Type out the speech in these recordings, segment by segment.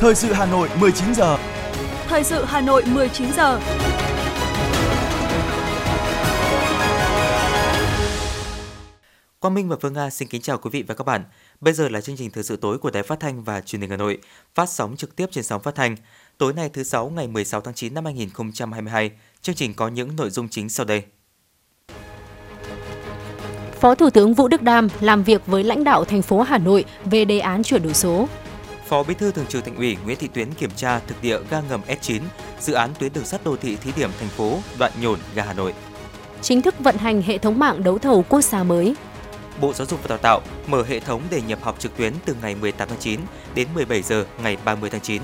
Thời sự Hà Nội 19 giờ. Thời sự Hà Nội 19 giờ. Quang Minh và Phương Nga xin kính chào quý vị và các bạn. Bây giờ là chương trình thời sự tối của Đài Phát thanh và Truyền hình Hà Nội, phát sóng trực tiếp trên sóng phát thanh. Tối nay thứ sáu ngày 16 tháng 9 năm 2022, chương trình có những nội dung chính sau đây. Phó Thủ tướng Vũ Đức Đam làm việc với lãnh đạo thành phố Hà Nội về đề án chuyển đổi số. Phó Bí thư Thường trực Thành ủy Nguyễn Thị Tuyến kiểm tra thực địa ga ngầm S9, dự án tuyến đường sắt đô thị thí điểm thành phố đoạn nhổn ga Hà Nội. Chính thức vận hành hệ thống mạng đấu thầu quốc gia mới. Bộ Giáo dục và Đào tạo mở hệ thống để nhập học trực tuyến từ ngày 18 tháng 9 đến 17 giờ ngày 30 tháng 9.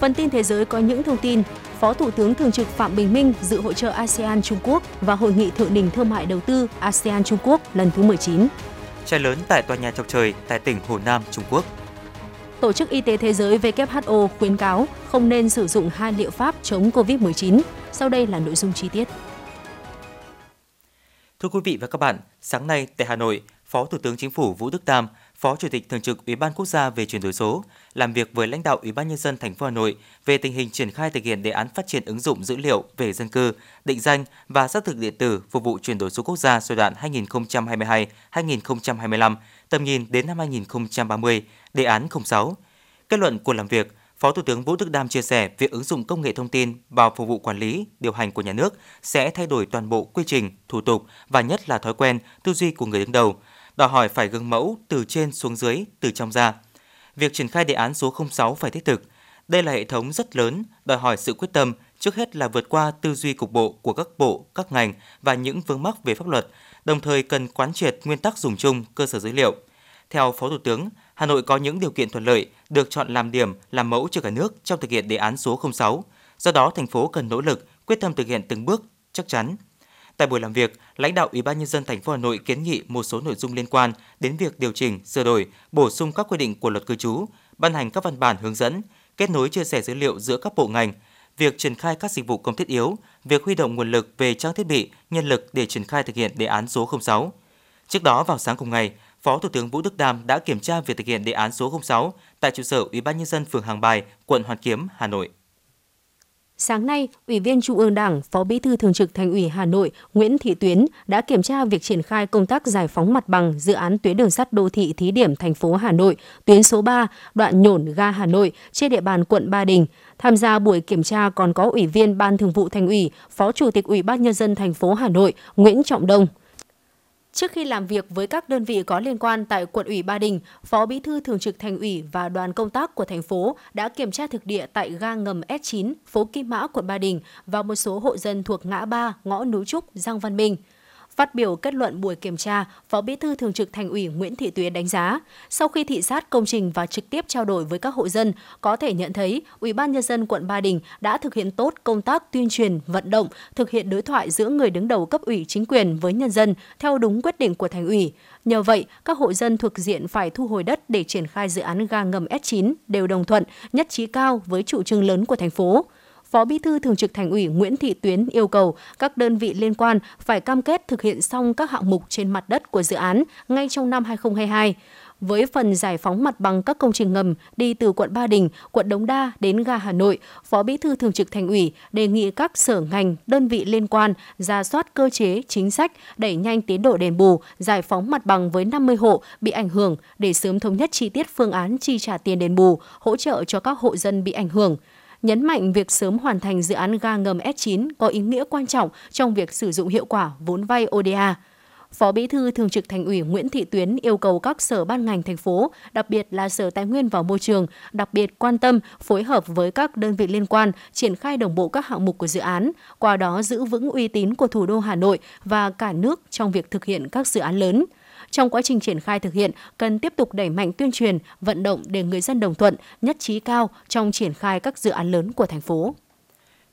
Phần tin thế giới có những thông tin Phó Thủ tướng Thường trực Phạm Bình Minh dự hội trợ ASEAN Trung Quốc và Hội nghị Thượng đỉnh Thương mại Đầu tư ASEAN Trung Quốc lần thứ 19. Cháy lớn tại tòa nhà chọc trời tại tỉnh Hồ Nam, Trung Quốc. Tổ chức Y tế Thế giới WHO khuyến cáo không nên sử dụng hai liệu pháp chống COVID-19. Sau đây là nội dung chi tiết. Thưa quý vị và các bạn, sáng nay tại Hà Nội, Phó Thủ tướng Chính phủ Vũ Đức Đam, Phó Chủ tịch Thường trực Ủy ban Quốc gia về chuyển đổi số, làm việc với lãnh đạo Ủy ban nhân dân thành phố Hà Nội về tình hình triển khai thực hiện đề án phát triển ứng dụng dữ liệu về dân cư, định danh và xác thực điện tử phục vụ chuyển đổi số quốc gia giai đoạn 2022-2025, tầm nhìn đến năm 2030, đề án 06. Kết luận của làm việc, Phó Thủ tướng Vũ Đức Đam chia sẻ việc ứng dụng công nghệ thông tin vào phục vụ quản lý, điều hành của nhà nước sẽ thay đổi toàn bộ quy trình, thủ tục và nhất là thói quen, tư duy của người đứng đầu, đòi hỏi phải gương mẫu từ trên xuống dưới, từ trong ra. Việc triển khai đề án số 06 phải thiết thực. Đây là hệ thống rất lớn, đòi hỏi sự quyết tâm, trước hết là vượt qua tư duy cục bộ của các bộ, các ngành và những vướng mắc về pháp luật, đồng thời cần quán triệt nguyên tắc dùng chung cơ sở dữ liệu. Theo Phó Thủ tướng, Hà Nội có những điều kiện thuận lợi được chọn làm điểm, làm mẫu cho cả nước trong thực hiện đề án số 06. Do đó, thành phố cần nỗ lực, quyết tâm thực hiện từng bước chắc chắn. Tại buổi làm việc, lãnh đạo Ủy ban nhân dân thành phố Hà Nội kiến nghị một số nội dung liên quan đến việc điều chỉnh, sửa đổi, bổ sung các quy định của luật cư trú, ban hành các văn bản hướng dẫn, kết nối chia sẻ dữ liệu giữa các bộ ngành, việc triển khai các dịch vụ công thiết yếu, việc huy động nguồn lực về trang thiết bị, nhân lực để triển khai thực hiện đề án số 06. Trước đó vào sáng cùng ngày, Phó Thủ tướng Vũ Đức Đam đã kiểm tra việc thực hiện đề án số 06 tại trụ sở Ủy ban nhân dân phường Hàng Bài, quận Hoàn Kiếm, Hà Nội. Sáng nay, Ủy viên Trung ương Đảng, Phó Bí thư Thường trực Thành ủy Hà Nội Nguyễn Thị Tuyến đã kiểm tra việc triển khai công tác giải phóng mặt bằng dự án tuyến đường sắt đô thị thí điểm thành phố Hà Nội, tuyến số 3, đoạn nhổn ga Hà Nội trên địa bàn quận Ba Đình. Tham gia buổi kiểm tra còn có Ủy viên Ban Thường vụ Thành ủy, Phó Chủ tịch Ủy ban nhân dân thành phố Hà Nội Nguyễn Trọng Đông. Trước khi làm việc với các đơn vị có liên quan tại quận ủy Ba Đình, Phó Bí thư Thường trực Thành ủy và đoàn công tác của thành phố đã kiểm tra thực địa tại ga ngầm S9, phố Kim Mã, quận Ba Đình và một số hộ dân thuộc ngã ba, ngõ Núi Trúc, Giang Văn Minh. Phát biểu kết luận buổi kiểm tra, Phó Bí thư Thường trực Thành ủy Nguyễn Thị Tuyến đánh giá, sau khi thị sát công trình và trực tiếp trao đổi với các hộ dân, có thể nhận thấy Ủy ban nhân dân quận Ba Đình đã thực hiện tốt công tác tuyên truyền, vận động, thực hiện đối thoại giữa người đứng đầu cấp ủy chính quyền với nhân dân theo đúng quyết định của Thành ủy. Nhờ vậy, các hộ dân thuộc diện phải thu hồi đất để triển khai dự án ga ngầm S9 đều đồng thuận, nhất trí cao với chủ trương lớn của thành phố. Phó Bí thư Thường trực Thành ủy Nguyễn Thị Tuyến yêu cầu các đơn vị liên quan phải cam kết thực hiện xong các hạng mục trên mặt đất của dự án ngay trong năm 2022 với phần giải phóng mặt bằng các công trình ngầm đi từ quận Ba Đình, quận Đống Đa đến ga Hà Nội, Phó Bí thư Thường trực Thành ủy đề nghị các sở ngành, đơn vị liên quan ra soát cơ chế, chính sách, đẩy nhanh tiến độ đền bù, giải phóng mặt bằng với 50 hộ bị ảnh hưởng để sớm thống nhất chi tiết phương án chi trả tiền đền bù, hỗ trợ cho các hộ dân bị ảnh hưởng nhấn mạnh việc sớm hoàn thành dự án ga ngầm S9 có ý nghĩa quan trọng trong việc sử dụng hiệu quả vốn vay ODA. Phó Bí thư Thường trực Thành ủy Nguyễn Thị Tuyến yêu cầu các sở ban ngành thành phố, đặc biệt là Sở Tài nguyên và Môi trường, đặc biệt quan tâm phối hợp với các đơn vị liên quan triển khai đồng bộ các hạng mục của dự án, qua đó giữ vững uy tín của thủ đô Hà Nội và cả nước trong việc thực hiện các dự án lớn. Trong quá trình triển khai thực hiện, cần tiếp tục đẩy mạnh tuyên truyền, vận động để người dân đồng thuận, nhất trí cao trong triển khai các dự án lớn của thành phố.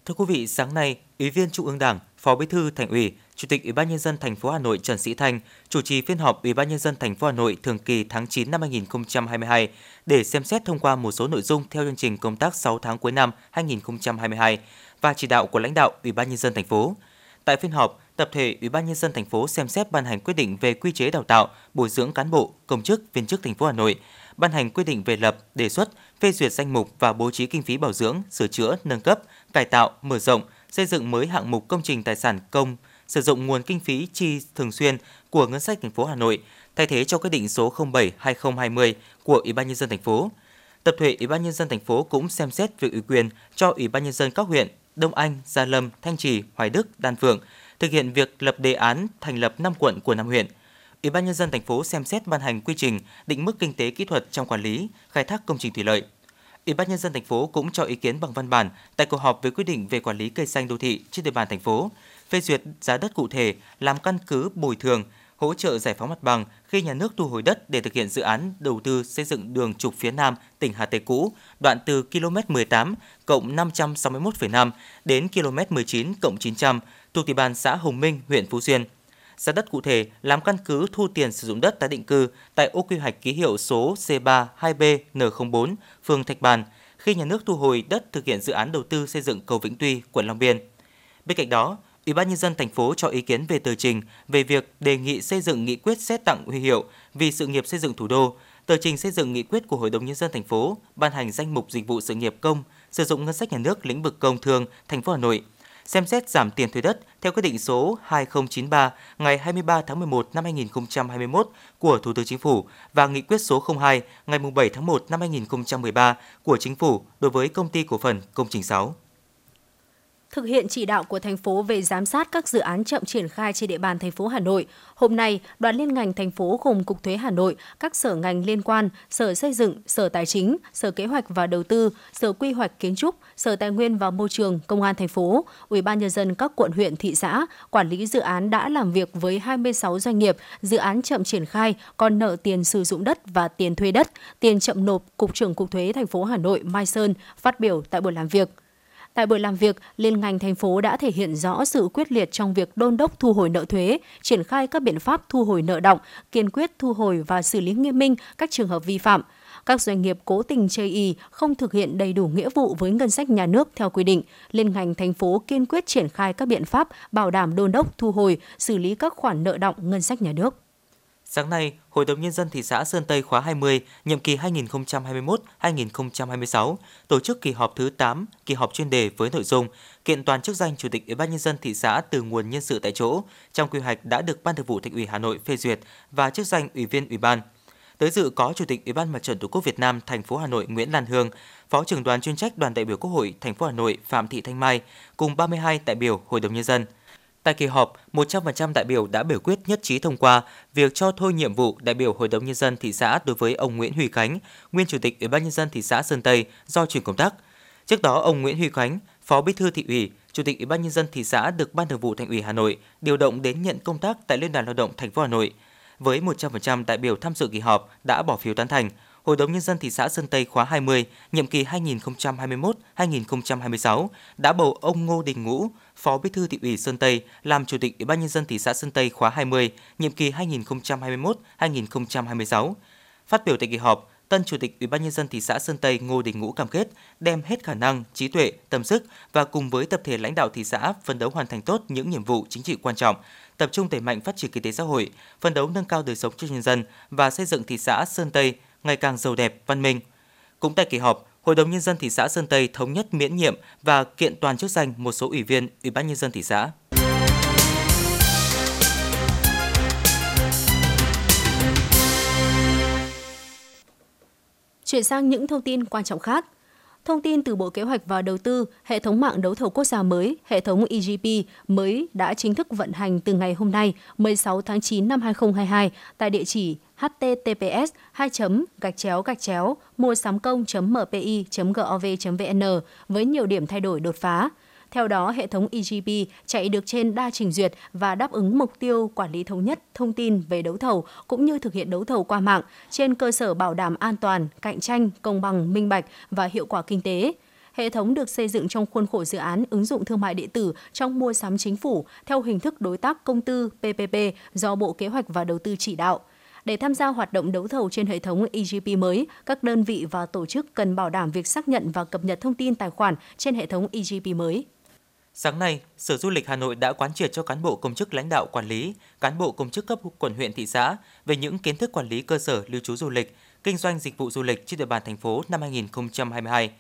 Thưa quý vị, sáng nay, Ủy viên Trung ương Đảng, Phó Bí thư Thành ủy, Chủ tịch Ủy ban nhân dân thành phố Hà Nội Trần Sĩ Thanh chủ trì phiên họp Ủy ban nhân dân thành phố Hà Nội thường kỳ tháng 9 năm 2022 để xem xét thông qua một số nội dung theo chương trình công tác 6 tháng cuối năm 2022 và chỉ đạo của lãnh đạo Ủy ban nhân dân thành phố. Tại phiên họp, tập thể Ủy ban nhân dân thành phố xem xét ban hành quyết định về quy chế đào tạo, bồi dưỡng cán bộ, công chức, viên chức thành phố Hà Nội, ban hành quyết định về lập, đề xuất, phê duyệt danh mục và bố trí kinh phí bảo dưỡng, sửa chữa, nâng cấp, cải tạo, mở rộng, xây dựng mới hạng mục công trình tài sản công, sử dụng nguồn kinh phí chi thường xuyên của ngân sách thành phố Hà Nội, thay thế cho quyết định số 07/2020 của Ủy ban nhân dân thành phố. Tập thể Ủy ban nhân dân thành phố cũng xem xét việc ủy quyền cho Ủy ban nhân dân các huyện Đông Anh, Gia Lâm, Thanh Trì, Hoài Đức, Đan Phượng thực hiện việc lập đề án thành lập 5 quận của năm huyện. Ủy ban nhân dân thành phố xem xét ban hành quy trình định mức kinh tế kỹ thuật trong quản lý, khai thác công trình thủy lợi. Ủy ban nhân dân thành phố cũng cho ý kiến bằng văn bản tại cuộc họp về quy định về quản lý cây xanh đô thị trên địa bàn thành phố, phê duyệt giá đất cụ thể làm căn cứ bồi thường, hỗ trợ giải phóng mặt bằng khi nhà nước thu hồi đất để thực hiện dự án đầu tư xây dựng đường trục phía Nam tỉnh Hà Tây cũ, đoạn từ km 18 cộng 561,5 đến km 19 cộng 900 thuộc địa bàn xã Hồng Minh, huyện Phú Xuyên. Giá đất cụ thể làm căn cứ thu tiền sử dụng đất tái định cư tại ô quy hoạch ký hiệu số C32B N04 phường Thạch Bàn, khi nhà nước thu hồi đất thực hiện dự án đầu tư xây dựng cầu Vĩnh Tuy, quận Long Biên. Bên cạnh đó, Ủy ban nhân dân thành phố cho ý kiến về tờ trình về việc đề nghị xây dựng nghị quyết xét tặng huy hiệu vì sự nghiệp xây dựng thủ đô, tờ trình xây dựng nghị quyết của Hội đồng nhân dân thành phố ban hành danh mục dịch vụ sự nghiệp công sử dụng ngân sách nhà nước lĩnh vực công thương thành phố Hà Nội. Xem xét giảm tiền thuế đất theo quyết định số 2093 ngày 23 tháng 11 năm 2021 của Thủ tướng Chính phủ và nghị quyết số 02 ngày 7 tháng 1 năm 2013 của Chính phủ đối với công ty cổ phần Công trình 6 thực hiện chỉ đạo của thành phố về giám sát các dự án chậm triển khai trên địa bàn thành phố Hà Nội. Hôm nay, đoàn liên ngành thành phố gồm Cục Thuế Hà Nội, các sở ngành liên quan, Sở Xây dựng, Sở Tài chính, Sở Kế hoạch và Đầu tư, Sở Quy hoạch Kiến trúc, Sở Tài nguyên và Môi trường, Công an thành phố, Ủy ban nhân dân các quận huyện thị xã, quản lý dự án đã làm việc với 26 doanh nghiệp, dự án chậm triển khai, còn nợ tiền sử dụng đất và tiền thuê đất, tiền chậm nộp, Cục trưởng Cục Thuế thành phố Hà Nội Mai Sơn phát biểu tại buổi làm việc. Tại buổi làm việc, liên ngành thành phố đã thể hiện rõ sự quyết liệt trong việc đôn đốc thu hồi nợ thuế, triển khai các biện pháp thu hồi nợ động, kiên quyết thu hồi và xử lý nghiêm minh các trường hợp vi phạm. Các doanh nghiệp cố tình chây ý, không thực hiện đầy đủ nghĩa vụ với ngân sách nhà nước theo quy định. Liên ngành thành phố kiên quyết triển khai các biện pháp bảo đảm đôn đốc thu hồi, xử lý các khoản nợ động ngân sách nhà nước. Sáng nay, Hội đồng Nhân dân thị xã Sơn Tây khóa 20, nhiệm kỳ 2021-2026, tổ chức kỳ họp thứ 8, kỳ họp chuyên đề với nội dung kiện toàn chức danh Chủ tịch Ủy ban Nhân dân thị xã từ nguồn nhân sự tại chỗ trong quy hoạch đã được Ban Thường vụ Thành ủy Hà Nội phê duyệt và chức danh Ủy viên Ủy ban. Tới dự có Chủ tịch Ủy ban Mặt trận Tổ quốc Việt Nam thành phố Hà Nội Nguyễn Lan Hương, Phó trưởng đoàn chuyên trách Đoàn đại biểu Quốc hội thành phố Hà Nội Phạm Thị Thanh Mai cùng 32 đại biểu Hội đồng Nhân dân – Tại kỳ họp, 100% đại biểu đã biểu quyết nhất trí thông qua việc cho thôi nhiệm vụ đại biểu Hội đồng Nhân dân thị xã đối với ông Nguyễn Huy Khánh, nguyên Chủ tịch Ủy ban Nhân dân thị xã Sơn Tây do chuyển công tác. Trước đó, ông Nguyễn Huy Khánh, Phó Bí thư thị ủy, Chủ tịch Ủy ban Nhân dân thị xã được Ban Thường vụ Thành ủy Hà Nội điều động đến nhận công tác tại Liên đoàn Lao động thành phố Hà Nội. Với 100% đại biểu tham dự kỳ họp đã bỏ phiếu tán thành, Hội đồng Nhân dân thị xã Sơn Tây khóa 20, nhiệm kỳ 2021-2026 đã bầu ông Ngô Đình Ngũ, Phó Bí thư thị ủy Sơn Tây làm Chủ tịch Ủy ban nhân dân thị xã Sơn Tây khóa 20, nhiệm kỳ 2021-2026. Phát biểu tại kỳ họp, tân Chủ tịch Ủy ban nhân dân thị xã Sơn Tây Ngô Đình Ngũ cam kết đem hết khả năng, trí tuệ, tâm sức và cùng với tập thể lãnh đạo thị xã phấn đấu hoàn thành tốt những nhiệm vụ chính trị quan trọng, tập trung đẩy mạnh phát triển kinh tế xã hội, phấn đấu nâng cao đời sống cho nhân dân và xây dựng thị xã Sơn Tây ngày càng giàu đẹp, văn minh. Cũng tại kỳ họp, Hội đồng nhân dân thị xã Sơn Tây thống nhất miễn nhiệm và kiện toàn chức danh một số ủy viên Ủy ban nhân dân thị xã. Chuyển sang những thông tin quan trọng khác. Thông tin từ Bộ Kế hoạch và Đầu tư, hệ thống mạng đấu thầu quốc gia mới, hệ thống EGP mới đã chính thức vận hành từ ngày hôm nay, 16 tháng 9 năm 2022 tại địa chỉ https 2 gạch chéo gạch chéo mua sắm công mpi gov vn với nhiều điểm thay đổi đột phá. Theo đó, hệ thống EGP chạy được trên đa trình duyệt và đáp ứng mục tiêu quản lý thống nhất thông tin về đấu thầu cũng như thực hiện đấu thầu qua mạng trên cơ sở bảo đảm an toàn, cạnh tranh, công bằng, minh bạch và hiệu quả kinh tế. Hệ thống được xây dựng trong khuôn khổ dự án ứng dụng thương mại điện tử trong mua sắm chính phủ theo hình thức đối tác công tư PPP do Bộ Kế hoạch và Đầu tư chỉ đạo. Để tham gia hoạt động đấu thầu trên hệ thống EGP mới, các đơn vị và tổ chức cần bảo đảm việc xác nhận và cập nhật thông tin tài khoản trên hệ thống EGP mới. Sáng nay, Sở Du lịch Hà Nội đã quán triệt cho cán bộ công chức lãnh đạo quản lý, cán bộ công chức cấp quận huyện thị xã về những kiến thức quản lý cơ sở lưu trú du lịch, kinh doanh dịch vụ du lịch trên địa bàn thành phố năm 2022.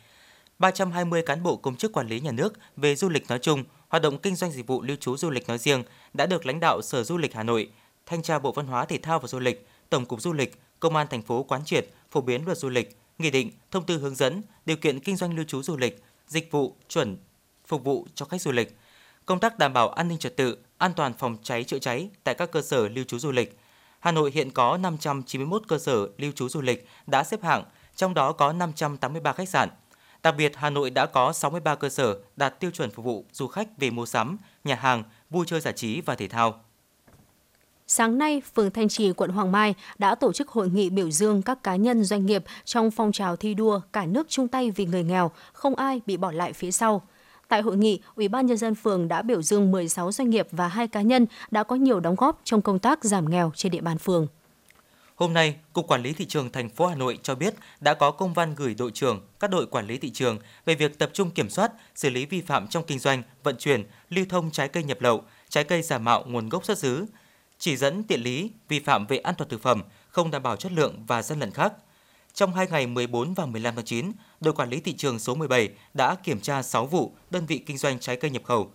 320 cán bộ công chức quản lý nhà nước về du lịch nói chung, hoạt động kinh doanh dịch vụ lưu trú du lịch nói riêng đã được lãnh đạo Sở Du lịch Hà Nội, Thanh tra Bộ Văn hóa Thể thao và Du lịch, Tổng cục Du lịch, Công an thành phố quán triệt, phổ biến luật du lịch, nghị định, thông tư hướng dẫn, điều kiện kinh doanh lưu trú du lịch, dịch vụ chuẩn phục vụ cho khách du lịch. Công tác đảm bảo an ninh trật tự, an toàn phòng cháy chữa cháy tại các cơ sở lưu trú du lịch. Hà Nội hiện có 591 cơ sở lưu trú du lịch đã xếp hạng, trong đó có 583 khách sạn. Đặc biệt, Hà Nội đã có 63 cơ sở đạt tiêu chuẩn phục vụ du khách về mua sắm, nhà hàng, vui chơi giải trí và thể thao. Sáng nay, phường Thanh Trì, quận Hoàng Mai đã tổ chức hội nghị biểu dương các cá nhân doanh nghiệp trong phong trào thi đua cả nước chung tay vì người nghèo, không ai bị bỏ lại phía sau. Tại hội nghị, Ủy ban nhân dân phường đã biểu dương 16 doanh nghiệp và hai cá nhân đã có nhiều đóng góp trong công tác giảm nghèo trên địa bàn phường. Hôm nay, Cục Quản lý thị trường thành phố Hà Nội cho biết đã có công văn gửi đội trưởng các đội quản lý thị trường về việc tập trung kiểm soát, xử lý vi phạm trong kinh doanh, vận chuyển, lưu thông trái cây nhập lậu, trái cây giả mạo nguồn gốc xuất xứ, chỉ dẫn tiện lý, vi phạm về an toàn thực phẩm, không đảm bảo chất lượng và gian lận khác. Trong hai ngày 14 và 15 tháng 9, đội quản lý thị trường số 17 đã kiểm tra 6 vụ đơn vị kinh doanh trái cây nhập khẩu.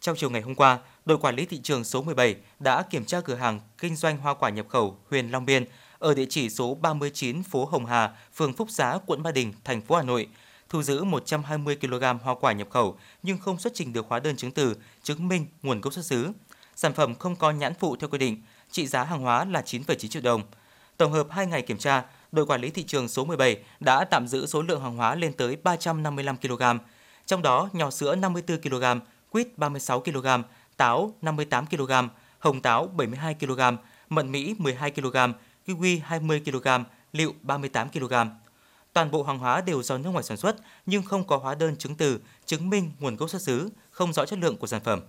Trong chiều ngày hôm qua, đội quản lý thị trường số 17 đã kiểm tra cửa hàng kinh doanh hoa quả nhập khẩu Huyền Long Biên ở địa chỉ số 39 phố Hồng Hà, phường Phúc Xá, quận Ba Đình, thành phố Hà Nội, thu giữ 120 kg hoa quả nhập khẩu nhưng không xuất trình được hóa đơn chứng từ chứng minh nguồn gốc xuất xứ. Sản phẩm không có nhãn phụ theo quy định, trị giá hàng hóa là 9,9 triệu đồng. Tổng hợp 2 ngày kiểm tra, đội quản lý thị trường số 17 đã tạm giữ số lượng hàng hóa lên tới 355 kg, trong đó nho sữa 54 kg, quýt 36 kg, táo 58 kg, hồng táo 72 kg, mận Mỹ 12 kg, kiwi 20 kg, liệu 38 kg. Toàn bộ hàng hóa đều do nước ngoài sản xuất nhưng không có hóa đơn chứng từ chứng minh nguồn gốc xuất xứ, không rõ chất lượng của sản phẩm.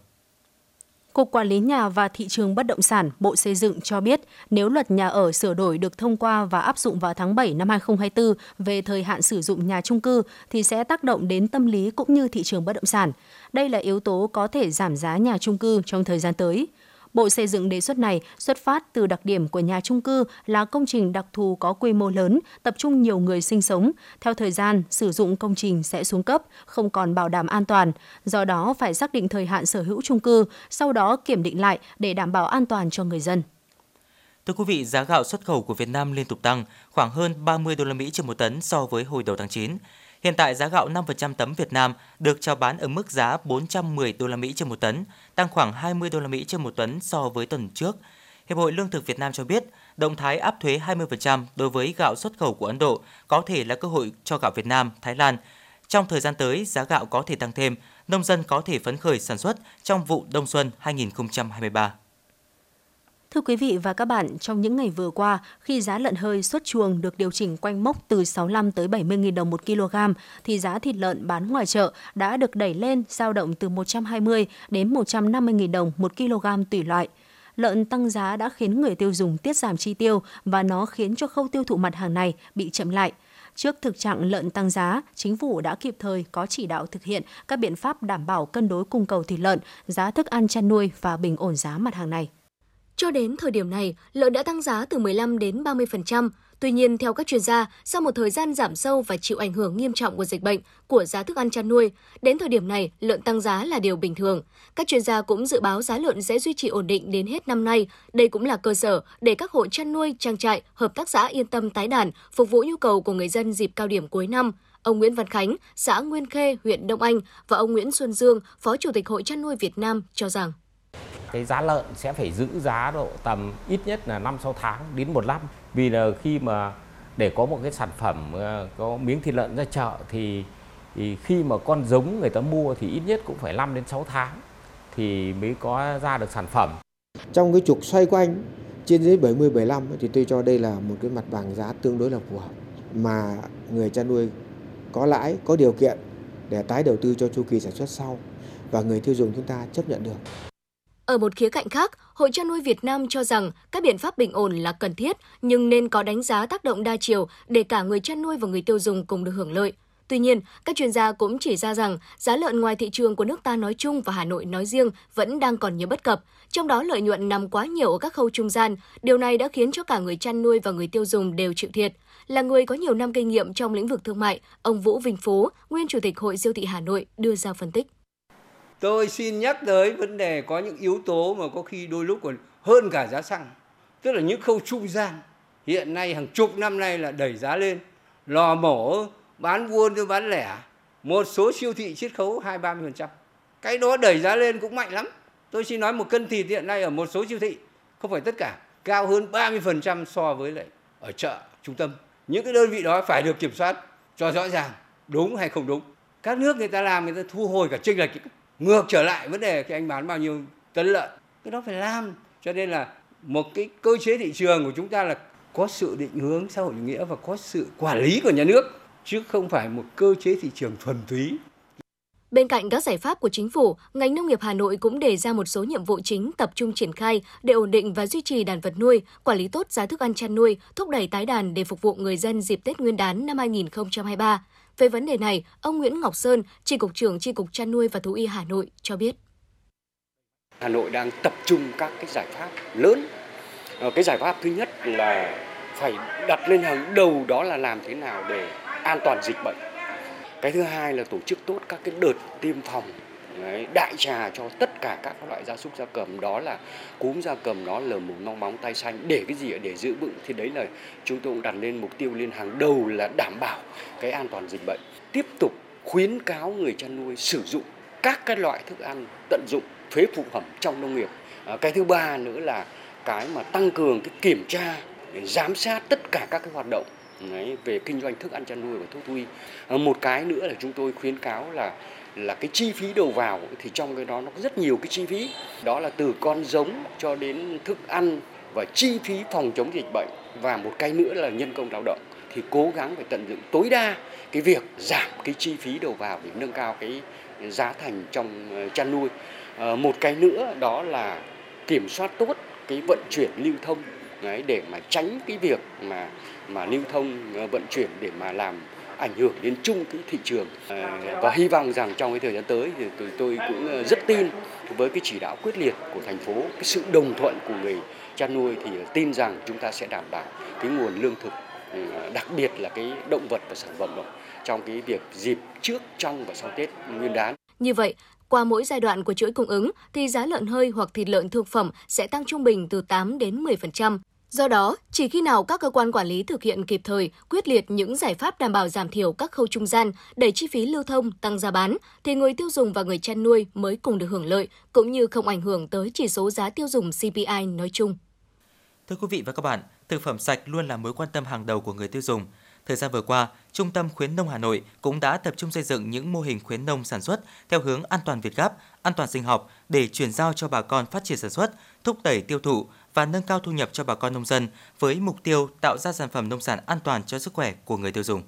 Cục Quản lý Nhà và Thị trường Bất động sản, Bộ Xây dựng cho biết nếu luật nhà ở sửa đổi được thông qua và áp dụng vào tháng 7 năm 2024 về thời hạn sử dụng nhà trung cư thì sẽ tác động đến tâm lý cũng như thị trường bất động sản. Đây là yếu tố có thể giảm giá nhà trung cư trong thời gian tới. Bộ Xây dựng đề xuất này xuất phát từ đặc điểm của nhà trung cư là công trình đặc thù có quy mô lớn, tập trung nhiều người sinh sống. Theo thời gian, sử dụng công trình sẽ xuống cấp, không còn bảo đảm an toàn. Do đó, phải xác định thời hạn sở hữu trung cư, sau đó kiểm định lại để đảm bảo an toàn cho người dân. Thưa quý vị, giá gạo xuất khẩu của Việt Nam liên tục tăng, khoảng hơn 30 đô la Mỹ trên một tấn so với hồi đầu tháng 9. Hiện tại giá gạo 5% tấm Việt Nam được chào bán ở mức giá 410 đô la Mỹ trên một tấn, tăng khoảng 20 đô la Mỹ trên một tấn so với tuần trước. Hiệp hội Lương thực Việt Nam cho biết, động thái áp thuế 20% đối với gạo xuất khẩu của Ấn Độ có thể là cơ hội cho gạo Việt Nam, Thái Lan. Trong thời gian tới, giá gạo có thể tăng thêm, nông dân có thể phấn khởi sản xuất trong vụ đông xuân 2023. Thưa quý vị và các bạn, trong những ngày vừa qua, khi giá lợn hơi xuất chuồng được điều chỉnh quanh mốc từ 65 tới 70.000 đồng một kg, thì giá thịt lợn bán ngoài chợ đã được đẩy lên dao động từ 120 đến 150.000 đồng một kg tùy loại. Lợn tăng giá đã khiến người tiêu dùng tiết giảm chi tiêu và nó khiến cho khâu tiêu thụ mặt hàng này bị chậm lại. Trước thực trạng lợn tăng giá, chính phủ đã kịp thời có chỉ đạo thực hiện các biện pháp đảm bảo cân đối cung cầu thịt lợn, giá thức ăn chăn nuôi và bình ổn giá mặt hàng này. Cho đến thời điểm này, lợn đã tăng giá từ 15 đến 30%. Tuy nhiên, theo các chuyên gia, sau một thời gian giảm sâu và chịu ảnh hưởng nghiêm trọng của dịch bệnh của giá thức ăn chăn nuôi, đến thời điểm này, lợn tăng giá là điều bình thường. Các chuyên gia cũng dự báo giá lợn sẽ duy trì ổn định đến hết năm nay. Đây cũng là cơ sở để các hộ chăn nuôi, trang trại, hợp tác xã yên tâm tái đàn, phục vụ nhu cầu của người dân dịp cao điểm cuối năm. Ông Nguyễn Văn Khánh, xã Nguyên Khê, huyện Đông Anh và ông Nguyễn Xuân Dương, Phó Chủ tịch Hội chăn nuôi Việt Nam cho rằng cái giá lợn sẽ phải giữ giá độ tầm ít nhất là 5 6 tháng đến một năm. Vì là khi mà để có một cái sản phẩm ờ, có miếng thịt lợn ra chợ thì, thì khi mà con giống người ta mua thì ít nhất cũng phải 5 đến 6 tháng thì mới có ra được sản phẩm. Trong cái trục xoay quanh trên dưới 70 75 thì tôi cho đây là một cái mặt bằng giá tương đối là phù hợp mà người chăn nuôi có lãi, có điều kiện để tái đầu tư cho chu kỳ sản xuất sau và người tiêu dùng chúng ta chấp nhận được. Ở một khía cạnh khác, Hội chăn nuôi Việt Nam cho rằng các biện pháp bình ổn là cần thiết nhưng nên có đánh giá tác động đa chiều để cả người chăn nuôi và người tiêu dùng cùng được hưởng lợi. Tuy nhiên, các chuyên gia cũng chỉ ra rằng giá lợn ngoài thị trường của nước ta nói chung và Hà Nội nói riêng vẫn đang còn nhiều bất cập, trong đó lợi nhuận nằm quá nhiều ở các khâu trung gian. Điều này đã khiến cho cả người chăn nuôi và người tiêu dùng đều chịu thiệt. Là người có nhiều năm kinh nghiệm trong lĩnh vực thương mại, ông Vũ Vinh Phú, nguyên chủ tịch Hội Siêu thị Hà Nội đưa ra phân tích. Tôi xin nhắc tới vấn đề có những yếu tố mà có khi đôi lúc còn hơn cả giá xăng. Tức là những khâu trung gian. Hiện nay hàng chục năm nay là đẩy giá lên. Lò mổ bán buôn cho bán lẻ. Một số siêu thị chiết khấu 2-30%. Cái đó đẩy giá lên cũng mạnh lắm. Tôi xin nói một cân thịt hiện nay ở một số siêu thị, không phải tất cả, cao hơn 30% so với lại ở chợ trung tâm. Những cái đơn vị đó phải được kiểm soát cho rõ ràng đúng hay không đúng. Các nước người ta làm người ta thu hồi cả chênh lệch ngược trở lại vấn đề cái anh bán bao nhiêu tấn lợn. Cái đó phải làm. Cho nên là một cái cơ chế thị trường của chúng ta là có sự định hướng xã hội chủ nghĩa và có sự quản lý của nhà nước chứ không phải một cơ chế thị trường thuần túy Bên cạnh các giải pháp của chính phủ, ngành nông nghiệp Hà Nội cũng đề ra một số nhiệm vụ chính tập trung triển khai để ổn định và duy trì đàn vật nuôi, quản lý tốt giá thức ăn chăn nuôi, thúc đẩy tái đàn để phục vụ người dân dịp Tết Nguyên đán năm 2023. Về vấn đề này, ông Nguyễn Ngọc Sơn, Tri cục trưởng Tri cục chăn nuôi và thú y Hà Nội cho biết. Hà Nội đang tập trung các cái giải pháp lớn. Ờ, cái giải pháp thứ nhất là phải đặt lên hàng đầu đó là làm thế nào để an toàn dịch bệnh cái thứ hai là tổ chức tốt các cái đợt tiêm phòng đại trà cho tất cả các loại gia súc gia cầm. Đó là cúm gia cầm đó lở mồm long móng tay xanh. Để cái gì để giữ vững. Thì đấy là chúng tôi cũng đặt lên mục tiêu lên hàng đầu là đảm bảo cái an toàn dịch bệnh. Tiếp tục khuyến cáo người chăn nuôi sử dụng các cái loại thức ăn tận dụng phế phụ phẩm trong nông nghiệp. À, cái thứ ba nữa là cái mà tăng cường cái kiểm tra để giám sát tất cả các cái hoạt động Đấy, về kinh doanh thức ăn chăn nuôi và thuốc thú y. À, một cái nữa là chúng tôi khuyến cáo là là cái chi phí đầu vào thì trong cái đó nó có rất nhiều cái chi phí. Đó là từ con giống cho đến thức ăn và chi phí phòng chống dịch bệnh. Và một cái nữa là nhân công lao động. Thì cố gắng phải tận dụng tối đa cái việc giảm cái chi phí đầu vào để nâng cao cái giá thành trong ờ, chăn nuôi. À, một cái nữa đó là kiểm soát tốt cái vận chuyển lưu thông. Đấy, để mà tránh cái việc mà mà lưu thông ờ, vận chuyển để mà làm ảnh hưởng đến chung cái thị trường à, và hy vọng rằng trong cái thời gian tới thì tôi, tôi cũng ờ, rất tin với cái chỉ đạo quyết liệt của thành phố cái sự đồng thuận của người chăn nuôi thì tin rằng chúng ta sẽ đảm bảo cái nguồn lương thực ừ, đặc biệt là cái động vật và sản phẩm đó trong cái việc dịp trước trong và sau Tết Nguyên đán. Như vậy, qua mỗi giai đoạn của chuỗi cung ứng thì giá lợn hơi hoặc thịt lợn thực phẩm sẽ tăng trung bình từ 8 đến 10%. Do đó, chỉ khi nào các cơ quan quản lý thực hiện kịp thời, quyết liệt những giải pháp đảm bảo giảm thiểu các khâu trung gian, đẩy chi phí lưu thông, tăng giá bán, thì người tiêu dùng và người chăn nuôi mới cùng được hưởng lợi, cũng như không ảnh hưởng tới chỉ số giá tiêu dùng CPI nói chung. Thưa quý vị và các bạn, thực phẩm sạch luôn là mối quan tâm hàng đầu của người tiêu dùng. Thời gian vừa qua, Trung tâm Khuyến nông Hà Nội cũng đã tập trung xây dựng những mô hình khuyến nông sản xuất theo hướng an toàn Việt Gáp, an toàn sinh học để chuyển giao cho bà con phát triển sản xuất, thúc đẩy tiêu thụ và nâng cao thu nhập cho bà con nông dân với mục tiêu tạo ra sản phẩm nông sản an toàn cho sức khỏe của người tiêu dùng.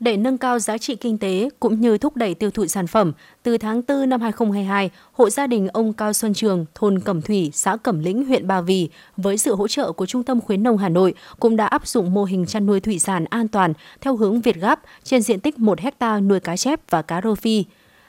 Để nâng cao giá trị kinh tế cũng như thúc đẩy tiêu thụ sản phẩm, từ tháng 4 năm 2022, hộ gia đình ông Cao Xuân Trường, thôn Cẩm Thủy, xã Cẩm Lĩnh, huyện Ba Vì, với sự hỗ trợ của Trung tâm Khuyến nông Hà Nội, cũng đã áp dụng mô hình chăn nuôi thủy sản an toàn theo hướng Việt Gáp trên diện tích 1 hecta nuôi cá chép và cá rô phi.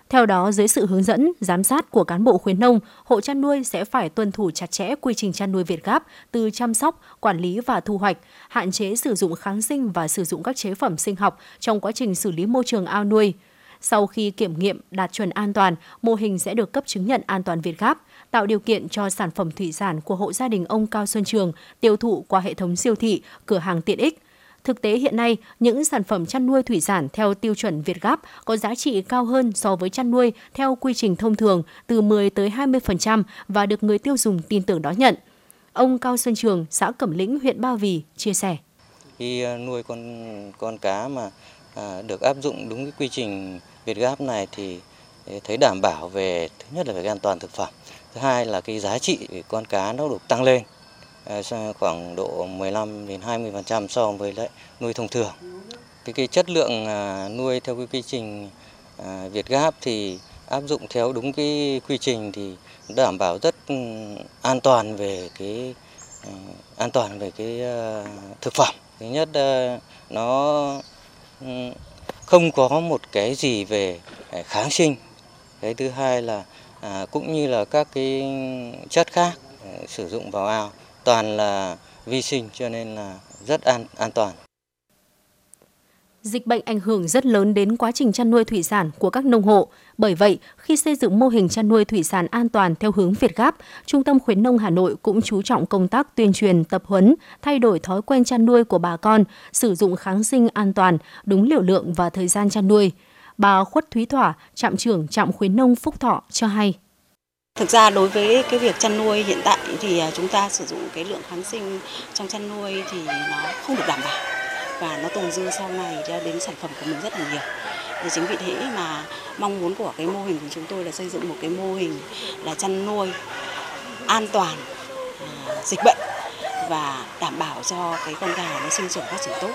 Theo đó, dưới sự hướng dẫn, giám sát của cán bộ khuyến nông, hộ chăn nuôi sẽ phải tuân thủ chặt chẽ quy trình chăn nuôi Việt Gáp từ chăm sóc, quản lý và thu hoạch, hạn chế sử dụng kháng sinh và sử dụng các chế phẩm sinh học trong quá trình xử lý môi trường ao nuôi. Sau khi kiểm nghiệm đạt chuẩn an toàn, mô hình sẽ được cấp chứng nhận an toàn Việt Gáp, tạo điều kiện cho sản phẩm thủy sản của hộ gia đình ông Cao Xuân Trường tiêu thụ qua hệ thống siêu thị, cửa hàng tiện ích, Thực tế hiện nay, những sản phẩm chăn nuôi thủy sản theo tiêu chuẩn Việt Gáp có giá trị cao hơn so với chăn nuôi theo quy trình thông thường từ 10 tới 20% và được người tiêu dùng tin tưởng đón nhận. Ông Cao Xuân Trường, xã Cẩm Lĩnh, huyện Ba Vì chia sẻ. Khi ờ, nuôi con con cá mà à, được áp dụng đúng cái quy trình Việt Gáp này thì ờ, thấy đảm bảo về thứ nhất là về an toàn thực phẩm, thứ hai là cái giá trị con cá nó được tăng lên Ờ, khoảng độ 15 đến 20% so với lại nuôi thông thường. Cái, cái chất lượng à, nuôi theo cái quy trình à, Việt Gáp thì áp dụng theo đúng cái quy trình thì đảm bảo rất ừ, an toàn về cái à, an toàn về cái thực phẩm. Thứ nhất nó ừ, không có một cái gì về kháng sinh. Cái thứ hai là cũng như là các cái chất khác sử dụng vào ao toàn là vi sinh cho nên là rất an an toàn. Dịch bệnh ảnh hưởng rất lớn đến quá trình chăn nuôi thủy sản của các nông hộ. Bởi vậy, khi xây dựng mô hình chăn nuôi thủy sản an toàn theo hướng Việt Gáp, Trung tâm khuyến nông Hà Nội cũng chú trọng công tác tuyên truyền, tập huấn, thay đổi thói quen chăn nuôi của bà con, sử dụng kháng sinh an toàn, đúng liều lượng và thời gian chăn nuôi. Bà Khuất Thúy Thỏa, trạm trưởng trạm khuyến nông Phúc Thọ cho hay. Thực ra đối với cái việc chăn nuôi hiện tại thì à, chúng ta sử dụng cái lượng kháng sinh trong chăn nuôi thì nó không được đảm bảo và nó tồn dư sau này cho đến sản phẩm của mình rất là nhiều. Thì chính vì thế mà mong muốn của cái mô hình của chúng tôi là xây dựng một cái mô hình là chăn nuôi an toàn à, dịch bệnh và đảm bảo cho cái con gà nó sinh trưởng phát triển tốt.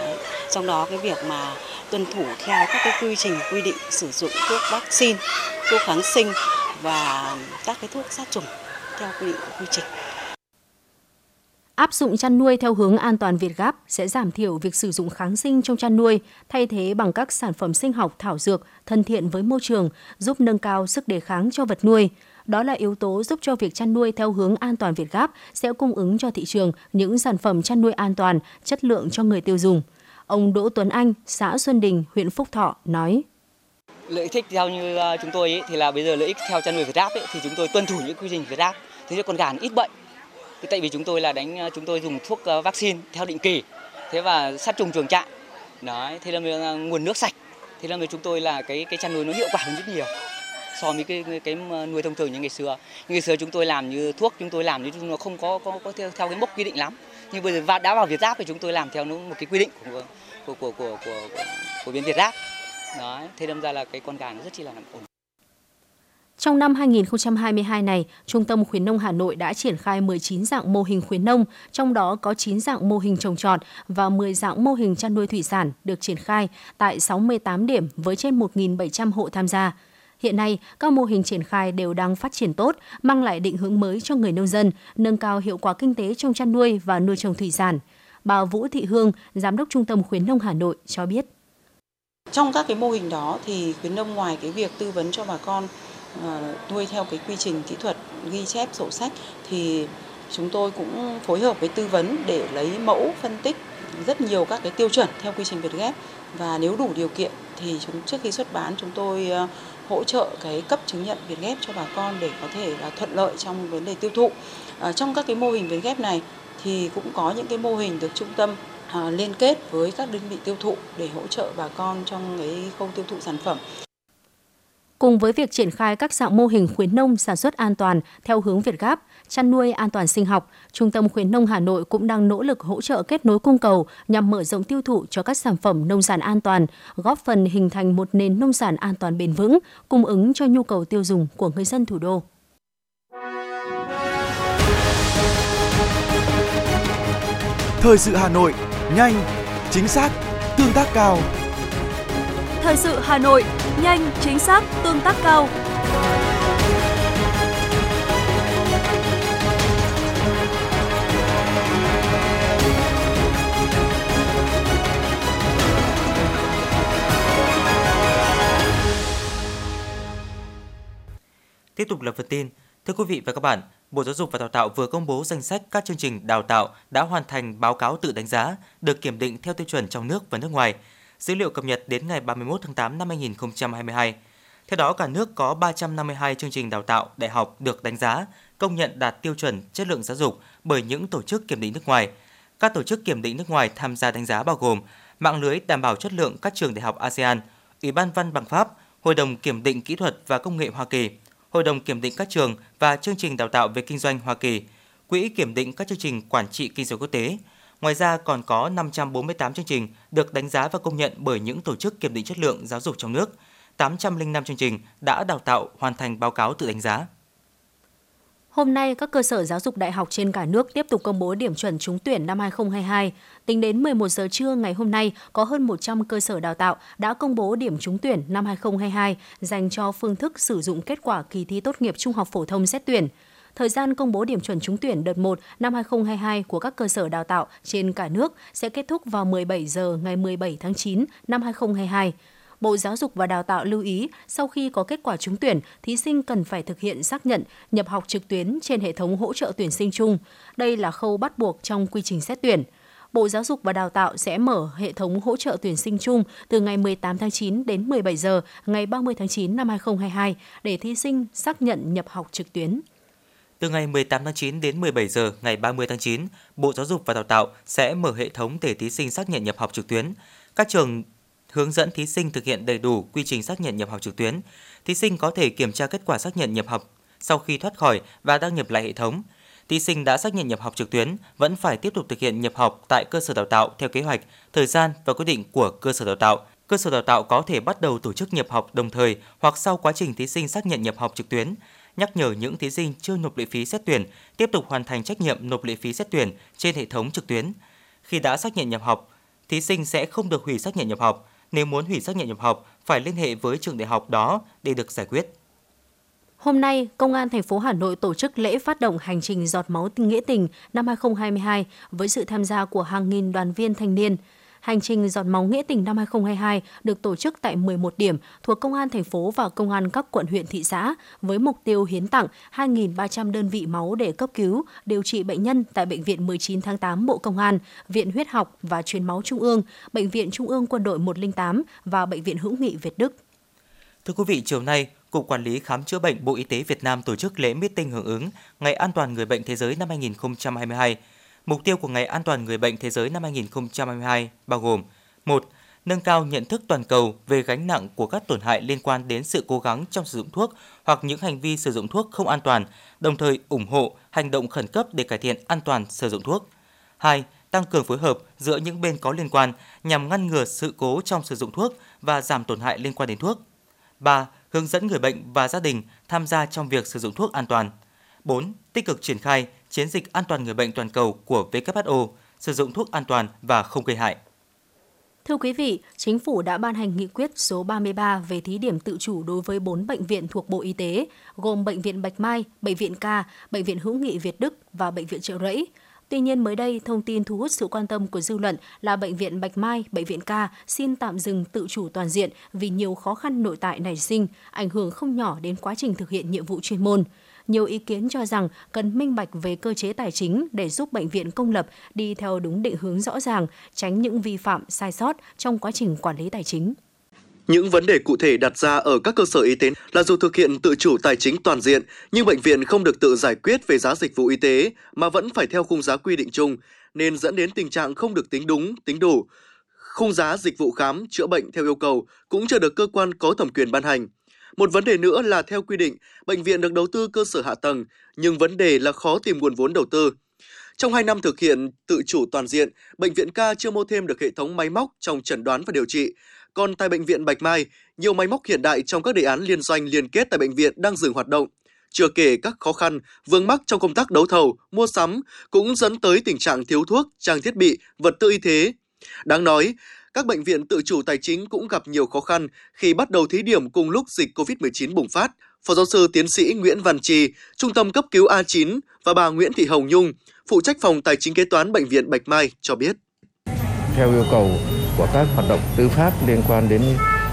Đấy. Trong đó cái việc mà tuân thủ theo các cái quy trình quy định sử dụng thuốc vaccine, thuốc kháng sinh và các cái thuốc sát trùng theo quy định quy trình. Áp dụng chăn nuôi theo hướng an toàn Việt Gáp sẽ giảm thiểu việc sử dụng kháng sinh trong chăn nuôi, thay thế bằng các sản phẩm sinh học thảo dược thân thiện với môi trường, giúp nâng cao sức đề kháng cho vật nuôi. Đó là yếu tố giúp cho việc chăn nuôi theo hướng an toàn Việt Gáp sẽ cung ứng cho thị trường những sản phẩm chăn nuôi an toàn, chất lượng cho người tiêu dùng. Ông Đỗ Tuấn Anh, xã Xuân Đình, huyện Phúc Thọ nói lợi ích theo như ờ, chúng tôi ấy, thì là bây giờ lợi ích theo chăn nuôi Việt Gáp ấy, thì chúng tôi tuân thủ những quy trình Việt Gáp. Thế cho con gà ít bệnh. Thế tại vì chúng tôi là đánh ờ, chúng tôi dùng thuốc ờ, vaccine theo định kỳ. Thế và sát trùng chuồng trại. Đấy thế là nguồn nước sạch. Thế là chúng tôi là cái cái chăn nuôi nó hiệu quả hơn rất nhiều so với cái cái, cái nuôi thông thường như ngày xưa. Như ngày xưa chúng tôi làm như thuốc chúng tôi làm như nó không có có, có theo, theo cái mốc quy định lắm. Nhưng bây giờ đã vào Việt Giáp thì chúng tôi làm theo một cái quy định của của của của của, của, của biến Việt Giáp Đấy, thế đâm ra là cái con gà nó rất chi là ổn. Trong năm 2022 này, Trung tâm khuyến nông Hà Nội đã triển khai 19 dạng mô hình khuyến nông, trong đó có 9 dạng mô hình trồng trọt và 10 dạng mô hình chăn nuôi thủy sản được triển khai tại 68 điểm với trên 1.700 hộ tham gia. Hiện nay, các mô hình triển khai đều đang phát triển tốt, mang lại định hướng mới cho người nông dân, nâng cao hiệu quả kinh tế trong chăn nuôi và nuôi trồng thủy sản. Bà Vũ Thị Hương, Giám đốc Trung tâm khuyến nông Hà Nội cho biết. Trong các cái mô hình đó thì khuyến nông ngoài cái việc tư vấn cho bà con ờ, nuôi theo cái quy trình kỹ thuật ghi chép sổ sách thì chúng tôi cũng phối hợp với tư vấn để lấy mẫu phân tích rất nhiều các cái tiêu chuẩn theo quy trình Việt Ghép và nếu đủ điều kiện thì chúng trước khi xuất bán chúng tôi ờ, hỗ trợ cái cấp chứng nhận Việt Ghép cho bà con để có thể là thuận lợi trong vấn đề tiêu thụ. À, trong các cái mô hình Việt Ghép này thì cũng có những cái mô hình được trung tâm À, liên kết với các đơn vị tiêu thụ để hỗ trợ bà con trong cái khâu tiêu thụ sản phẩm. Cùng với việc triển khai các dạng mô hình khuyến nông sản xuất an toàn theo hướng Việt Gáp, chăn nuôi an toàn sinh học, Trung tâm khuyến nông Hà Nội cũng đang nỗ lực hỗ trợ kết nối cung cầu nhằm mở rộng tiêu thụ cho các sản phẩm nông sản an toàn, góp phần hình thành một nền nông sản an toàn bền vững, cung ứng cho nhu cầu tiêu dùng của người dân thủ đô. Thời sự Hà Nội, nhanh, chính xác, tương tác cao. Thời sự Hà Nội, nhanh, chính xác, tương tác cao. Tiếp tục là phần tin. Thưa quý vị và các bạn, Bộ Giáo dục và Đào tạo vừa công bố danh sách các chương trình đào tạo đã hoàn thành báo cáo tự đánh giá, được kiểm định theo tiêu chuẩn trong nước và nước ngoài. Dữ liệu cập nhật đến ngày 31 tháng 8 năm 2022. Theo đó, cả nước có 352 chương trình đào tạo đại học được đánh giá, công nhận đạt tiêu chuẩn chất lượng giáo dục bởi những tổ chức kiểm định nước ngoài. Các tổ chức kiểm định nước ngoài tham gia đánh giá bao gồm mạng lưới đảm bảo chất lượng các trường đại học ASEAN, Ủy ban văn bằng Pháp, Hội đồng kiểm định kỹ thuật và công nghệ Hoa Kỳ, Hội đồng kiểm định các trường và chương trình đào tạo về kinh doanh Hoa Kỳ, Quỹ kiểm định các chương trình quản trị kinh doanh quốc tế. Ngoài ra còn có 548 chương trình được đánh giá và công nhận bởi những tổ chức kiểm định chất lượng giáo dục trong nước. 805 chương trình đã đào tạo hoàn thành báo cáo tự đánh giá. Hôm nay, các cơ sở giáo dục đại học trên cả nước tiếp tục công bố điểm chuẩn trúng tuyển năm 2022. Tính đến 11 giờ trưa ngày hôm nay, có hơn 100 cơ sở đào tạo đã công bố điểm trúng tuyển năm 2022 dành cho phương thức sử dụng kết quả kỳ thi tốt nghiệp trung học phổ thông xét tuyển. Thời gian công bố điểm chuẩn trúng tuyển đợt 1 năm 2022 của các cơ sở đào tạo trên cả nước sẽ kết thúc vào 17 giờ ngày 17 tháng 9 năm 2022. Bộ Giáo dục và Đào tạo lưu ý, sau khi có kết quả trúng tuyển, thí sinh cần phải thực hiện xác nhận nhập học trực tuyến trên hệ thống hỗ trợ tuyển sinh chung. Đây là khâu bắt buộc trong quy trình xét tuyển. Bộ Giáo dục và Đào tạo sẽ mở hệ thống hỗ trợ tuyển sinh chung từ ngày 18 tháng 9 đến 17 giờ ngày 30 tháng 9 năm 2022 để thí sinh xác nhận nhập học trực tuyến. Từ ngày 18 tháng 9 đến 17 giờ ngày 30 tháng 9, Bộ Giáo dục và Đào tạo sẽ mở hệ thống để thí sinh xác nhận nhập học trực tuyến. Các trường hướng dẫn thí sinh thực hiện đầy đủ quy trình xác nhận nhập học trực tuyến. Thí sinh có thể kiểm tra kết quả xác nhận nhập học sau khi thoát khỏi và đăng nhập lại hệ thống. Thí sinh đã xác nhận nhập học trực tuyến vẫn phải tiếp tục thực hiện nhập học tại cơ sở đào tạo theo kế hoạch, thời gian và quyết định của cơ sở đào tạo. Cơ sở đào tạo có thể bắt đầu tổ chức nhập học đồng thời hoặc sau quá trình thí sinh xác nhận nhập học trực tuyến. Nhắc nhở những thí sinh chưa nộp lệ phí xét tuyển tiếp tục hoàn thành trách nhiệm nộp lệ phí xét tuyển trên hệ thống trực tuyến. Khi đã xác nhận nhập học, thí sinh sẽ không được hủy xác nhận nhập học nếu muốn hủy xác nhận nhập học, phải liên hệ với trường đại học đó để được giải quyết. Hôm nay, Công an thành phố Hà Nội tổ chức lễ phát động hành trình giọt máu nghĩa tình năm 2022 với sự tham gia của hàng nghìn đoàn viên thanh niên. Hành trình giọt máu nghĩa tình năm 2022 được tổ chức tại 11 điểm thuộc Công an thành phố và Công an các quận huyện thị xã với mục tiêu hiến tặng 2.300 đơn vị máu để cấp cứu, điều trị bệnh nhân tại Bệnh viện 19 tháng 8 Bộ Công an, Viện Huyết học và Truyền máu Trung ương, Bệnh viện Trung ương Quân đội 108 và Bệnh viện Hữu nghị Việt Đức. Thưa quý vị, chiều nay, Cục Quản lý Khám chữa bệnh Bộ Y tế Việt Nam tổ chức lễ meeting hưởng ứng Ngày an toàn người bệnh thế giới năm 2022 Mục tiêu của Ngày An toàn người bệnh thế giới năm 2022 bao gồm: 1. Nâng cao nhận thức toàn cầu về gánh nặng của các tổn hại liên quan đến sự cố gắng trong sử dụng thuốc hoặc những hành vi sử dụng thuốc không an toàn, đồng thời ủng hộ hành động khẩn cấp để cải thiện an toàn sử dụng thuốc. 2. Tăng cường phối hợp giữa những bên có liên quan nhằm ngăn ngừa sự cố trong sử dụng thuốc và giảm tổn hại liên quan đến thuốc. 3. Hướng dẫn người bệnh và gia đình tham gia trong việc sử dụng thuốc an toàn. 4. Tích cực triển khai chiến dịch an toàn người bệnh toàn cầu của WHO, sử dụng thuốc an toàn và không gây hại. Thưa quý vị, Chính phủ đã ban hành nghị quyết số 33 về thí điểm tự chủ đối với 4 bệnh viện thuộc Bộ Y tế, gồm Bệnh viện Bạch Mai, Bệnh viện Ca, Bệnh viện Hữu nghị Việt Đức và Bệnh viện Trợ Rẫy. Tuy nhiên mới đây, thông tin thu hút sự quan tâm của dư luận là Bệnh viện Bạch Mai, Bệnh viện Ca xin tạm dừng tự chủ toàn diện vì nhiều khó khăn nội tại nảy sinh, ảnh hưởng không nhỏ đến quá trình thực hiện nhiệm vụ chuyên môn nhiều ý kiến cho rằng cần minh bạch về cơ chế tài chính để giúp bệnh viện công lập đi theo đúng định hướng rõ ràng, tránh những vi phạm sai sót trong quá trình quản lý tài chính. Những vấn đề cụ thể đặt ra ở các cơ sở y tế là dù thực hiện tự chủ tài chính toàn diện, nhưng bệnh viện không được tự giải quyết về giá dịch vụ y tế mà vẫn phải theo khung giá quy định chung, nên dẫn đến tình trạng không được tính đúng, tính đủ. Khung giá dịch vụ khám, chữa bệnh theo yêu cầu cũng chưa được cơ quan có thẩm quyền ban hành. Một vấn đề nữa là theo quy định, bệnh viện được đầu tư cơ sở hạ tầng, nhưng vấn đề là khó tìm nguồn vốn đầu tư. Trong 2 năm thực hiện tự chủ toàn diện, bệnh viện ca chưa mua thêm được hệ thống máy móc trong chẩn đoán và điều trị. Còn tại bệnh viện Bạch Mai, nhiều máy móc hiện đại trong các đề án liên doanh liên kết tại bệnh viện đang dừng hoạt động. Chưa kể các khó khăn, vướng mắc trong công tác đấu thầu, mua sắm cũng dẫn tới tình trạng thiếu thuốc, trang thiết bị, vật tư y tế. Đáng nói, các bệnh viện tự chủ tài chính cũng gặp nhiều khó khăn khi bắt đầu thí điểm cùng lúc dịch COVID-19 bùng phát. Phó giáo sư tiến sĩ Nguyễn Văn Trì, Trung tâm cấp cứu A9 và bà Nguyễn Thị Hồng Nhung, phụ trách phòng tài chính kế toán bệnh viện Bạch Mai cho biết. Theo yêu cầu của các hoạt động tư pháp liên quan đến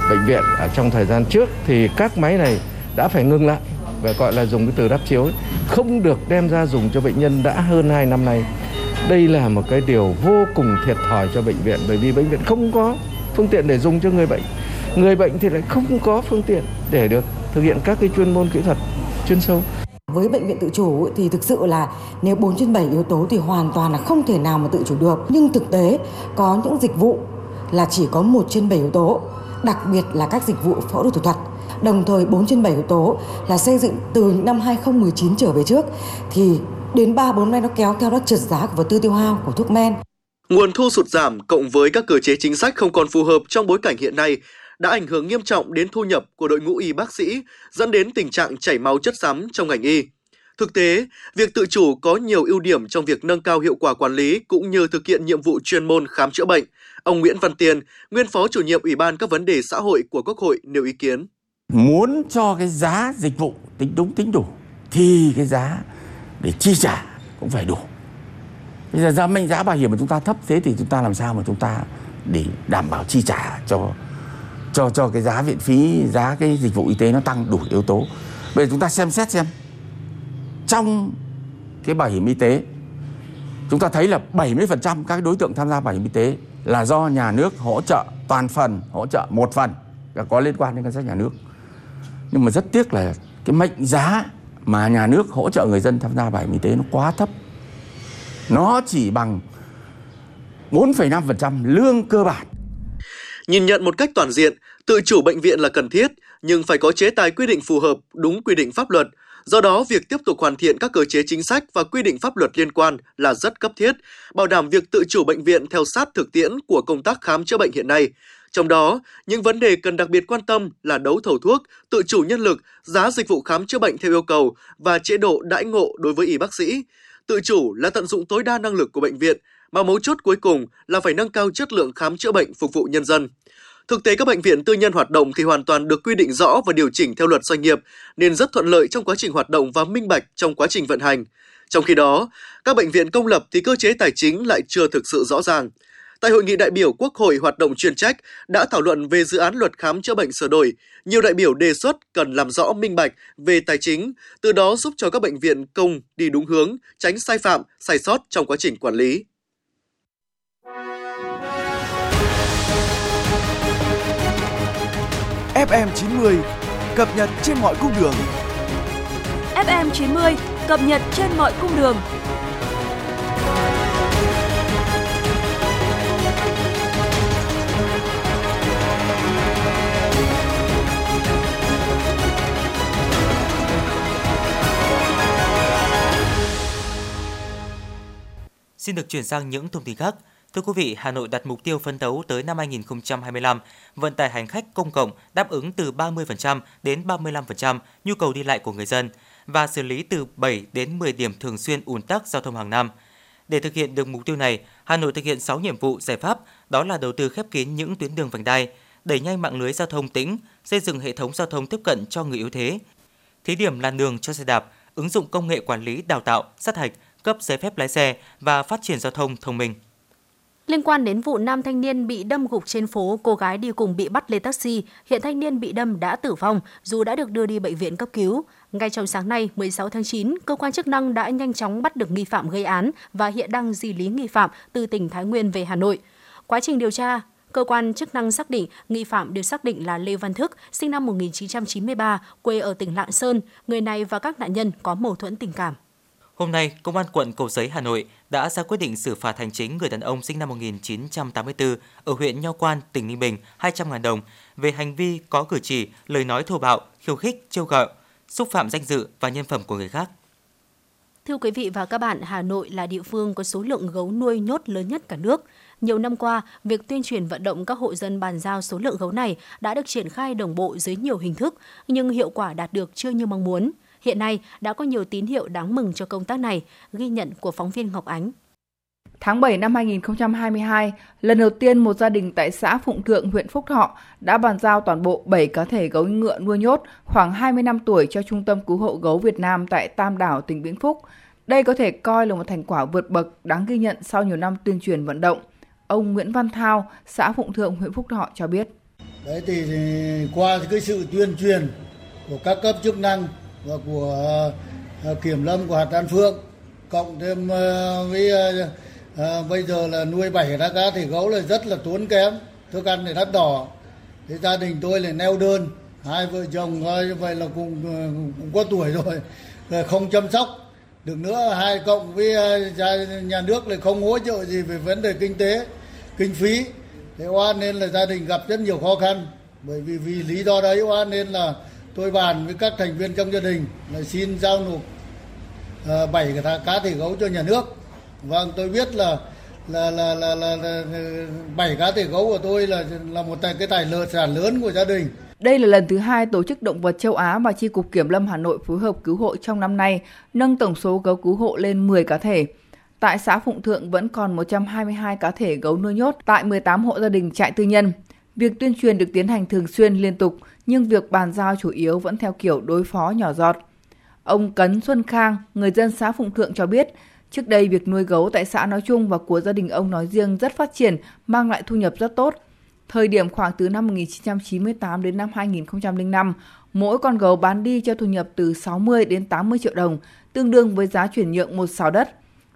bệnh viện ở trong thời gian trước thì các máy này đã phải ngưng lại và gọi là dùng cái từ đắp chiếu không được đem ra dùng cho bệnh nhân đã hơn 2 năm nay đây là một cái điều vô cùng thiệt thòi cho bệnh viện bởi vì bệnh viện không có phương tiện để dùng cho người bệnh người bệnh thì lại không có phương tiện để được thực hiện các cái chuyên môn kỹ thuật chuyên sâu với bệnh viện tự chủ thì thực sự là nếu 4 trên 7 yếu tố thì hoàn toàn là không thể nào mà tự chủ được. Nhưng thực tế có những dịch vụ là chỉ có 1 trên 7 yếu tố, đặc biệt là các dịch vụ phẫu thuật thủ thuật. Đồng thời 4 trên 7 yếu tố là xây dựng từ năm 2019 trở về trước thì Đến 3 4 nay nó kéo theo đó trượt giá của vật tư tiêu hao của thuốc men. Nguồn thu sụt giảm cộng với các cơ chế chính sách không còn phù hợp trong bối cảnh hiện nay đã ảnh hưởng nghiêm trọng đến thu nhập của đội ngũ y bác sĩ, dẫn đến tình trạng chảy máu chất xám trong ngành y. Thực tế, việc tự chủ có nhiều ưu điểm trong việc nâng cao hiệu quả quản lý cũng như thực hiện nhiệm vụ chuyên môn khám chữa bệnh. Ông Nguyễn Văn Tiền, nguyên phó chủ nhiệm Ủy ban các vấn đề xã hội của Quốc hội nêu ý kiến. Muốn cho cái giá dịch vụ tính đúng tính đủ thì cái giá để chi trả cũng phải đủ. Bây giờ giá mệnh, giá bảo hiểm của chúng ta thấp thế thì chúng ta làm sao mà chúng ta để đảm bảo chi trả cho cho cho cái giá viện phí, giá cái dịch vụ y tế nó tăng đủ yếu tố. Bây giờ chúng ta xem xét xem, trong cái bảo hiểm y tế, chúng ta thấy là 70% các đối tượng tham gia bảo hiểm y tế là do nhà nước hỗ trợ toàn phần, hỗ trợ một phần có liên quan đến ngân sách nhà nước. Nhưng mà rất tiếc là cái mệnh giá mà nhà nước hỗ trợ người dân tham gia bảo hiểm y tế nó quá thấp nó chỉ bằng 4,5% lương cơ bản Nhìn nhận một cách toàn diện, tự chủ bệnh viện là cần thiết, nhưng phải có chế tài quy định phù hợp, đúng quy định pháp luật. Do đó, việc tiếp tục hoàn thiện các cơ chế chính sách và quy định pháp luật liên quan là rất cấp thiết, bảo đảm việc tự chủ bệnh viện theo sát thực tiễn của công tác khám chữa bệnh hiện nay. Trong đó, những vấn đề cần đặc biệt quan tâm là đấu thầu thuốc, tự chủ nhân lực, giá dịch vụ khám chữa bệnh theo yêu cầu và chế độ đãi ngộ đối với y bác sĩ. Tự chủ là tận dụng tối đa năng lực của bệnh viện, mà mấu chốt cuối cùng là phải nâng cao chất lượng khám chữa bệnh phục vụ nhân dân. Thực tế các bệnh viện tư nhân hoạt động thì hoàn toàn được quy định rõ và điều chỉnh theo luật doanh nghiệp nên rất thuận lợi trong quá trình hoạt động và minh bạch trong quá trình vận hành. Trong khi đó, các bệnh viện công lập thì cơ chế tài chính lại chưa thực sự rõ ràng. Tại hội nghị đại biểu Quốc hội hoạt động chuyên trách đã thảo luận về dự án luật khám chữa bệnh sửa đổi, nhiều đại biểu đề xuất cần làm rõ minh bạch về tài chính, từ đó giúp cho các bệnh viện công đi đúng hướng, tránh sai phạm, sai sót trong quá trình quản lý. FM90 cập nhật trên mọi cung đường. FM 90 cập nhật trên mọi cung đường. Xin được chuyển sang những thông tin khác. Thưa quý vị, Hà Nội đặt mục tiêu phấn đấu tới năm 2025, vận tải hành khách công cộng đáp ứng từ 30% đến 35% nhu cầu đi lại của người dân và xử lý từ 7 đến 10 điểm thường xuyên ùn tắc giao thông hàng năm. Để thực hiện được mục tiêu này, Hà Nội thực hiện 6 nhiệm vụ giải pháp, đó là đầu tư khép kín những tuyến đường vành đai, đẩy nhanh mạng lưới giao thông tĩnh, xây dựng hệ thống giao thông tiếp cận cho người yếu thế, thí điểm làn đường cho xe đạp, ứng dụng công nghệ quản lý đào tạo, sát hạch, cấp giấy phép lái xe và phát triển giao thông thông minh. Liên quan đến vụ nam thanh niên bị đâm gục trên phố, cô gái đi cùng bị bắt lên taxi, hiện thanh niên bị đâm đã tử vong dù đã được đưa đi bệnh viện cấp cứu. Ngay trong sáng nay, 16 tháng 9, cơ quan chức năng đã nhanh chóng bắt được nghi phạm gây án và hiện đang di lý nghi phạm từ tỉnh Thái Nguyên về Hà Nội. Quá trình điều tra, cơ quan chức năng xác định nghi phạm được xác định là Lê Văn Thức, sinh năm 1993, quê ở tỉnh Lạng Sơn. Người này và các nạn nhân có mâu thuẫn tình cảm. Hôm nay, Công an quận Cầu Giấy, Hà Nội đã ra quyết định xử phạt hành chính người đàn ông sinh năm 1984 ở huyện Nho Quan, tỉnh Ninh Bình 200.000 đồng về hành vi có cử chỉ, lời nói thô bạo, khiêu khích, trêu gợi, xúc phạm danh dự và nhân phẩm của người khác. Thưa quý vị và các bạn, Hà Nội là địa phương có số lượng gấu nuôi nhốt lớn nhất cả nước. Nhiều năm qua, việc tuyên truyền vận động các hộ dân bàn giao số lượng gấu này đã được triển khai đồng bộ dưới nhiều hình thức, nhưng hiệu quả đạt được chưa như mong muốn. Hiện nay đã có nhiều tín hiệu đáng mừng cho công tác này, ghi nhận của phóng viên Ngọc Ánh. Tháng 7 năm 2022, lần đầu tiên một gia đình tại xã Phụng Thượng, huyện Phúc Thọ đã bàn giao toàn bộ 7 cá thể gấu ngựa nuôi nhốt khoảng 20 năm tuổi cho Trung tâm Cứu hộ Gấu Việt Nam tại Tam Đảo, tỉnh Vĩnh Phúc. Đây có thể coi là một thành quả vượt bậc đáng ghi nhận sau nhiều năm tuyên truyền vận động. Ông Nguyễn Văn Thao, xã Phụng Thượng, huyện Phúc Thọ cho biết. Đấy thì, thì qua cái sự tuyên truyền của các cấp chức năng và của ờ, kiểm lâm của hạt An Phương cộng thêm ờ, với à, bây giờ là nuôi bảy cá cá thì gấu là rất là tốn kém. Thức ăn thì đắt đỏ. Thì gia đình tôi lại neo đơn. Hai vợ chồng như vậy là cũng, cũng có tuổi rồi. Không chăm sóc. Được nữa hai cộng với nhà nước lại không hỗ trợ gì về vấn đề kinh tế kinh phí. Thế oan nên là gia đình gặp rất nhiều khó khăn. Bởi vì vì lý do đấy oan nên là tôi bàn với các thành viên trong gia đình là xin giao nộp ờ, bảy uh, cá thể gấu cho nhà nước vâng tôi biết là là là là là bảy cá thể gấu của tôi là là một cái tài lợi sản lớn của gia đình đây là lần thứ hai Tổ chức Động vật Châu Á và Chi cục Kiểm lâm Hà Nội phối hợp cứu hộ trong năm nay, nâng tổng số gấu cứu hộ lên 10 cá thể. Tại xã Phụng Thượng vẫn còn 122 cá thể gấu nuôi nhốt tại 18 hộ gia đình trại tư nhân. Việc tuyên truyền được tiến hành thường xuyên liên tục, nhưng việc bàn giao chủ yếu vẫn theo kiểu đối phó nhỏ giọt. Ông Cấn Xuân Khang, người dân xã Phụng Thượng cho biết, trước đây việc nuôi gấu tại xã nói chung và của gia đình ông nói riêng rất phát triển, mang lại thu nhập rất tốt. Thời điểm khoảng từ năm 1998 đến năm 2005, mỗi con gấu bán đi cho thu nhập từ 60 đến 80 triệu đồng, tương đương với giá chuyển nhượng một sào đất.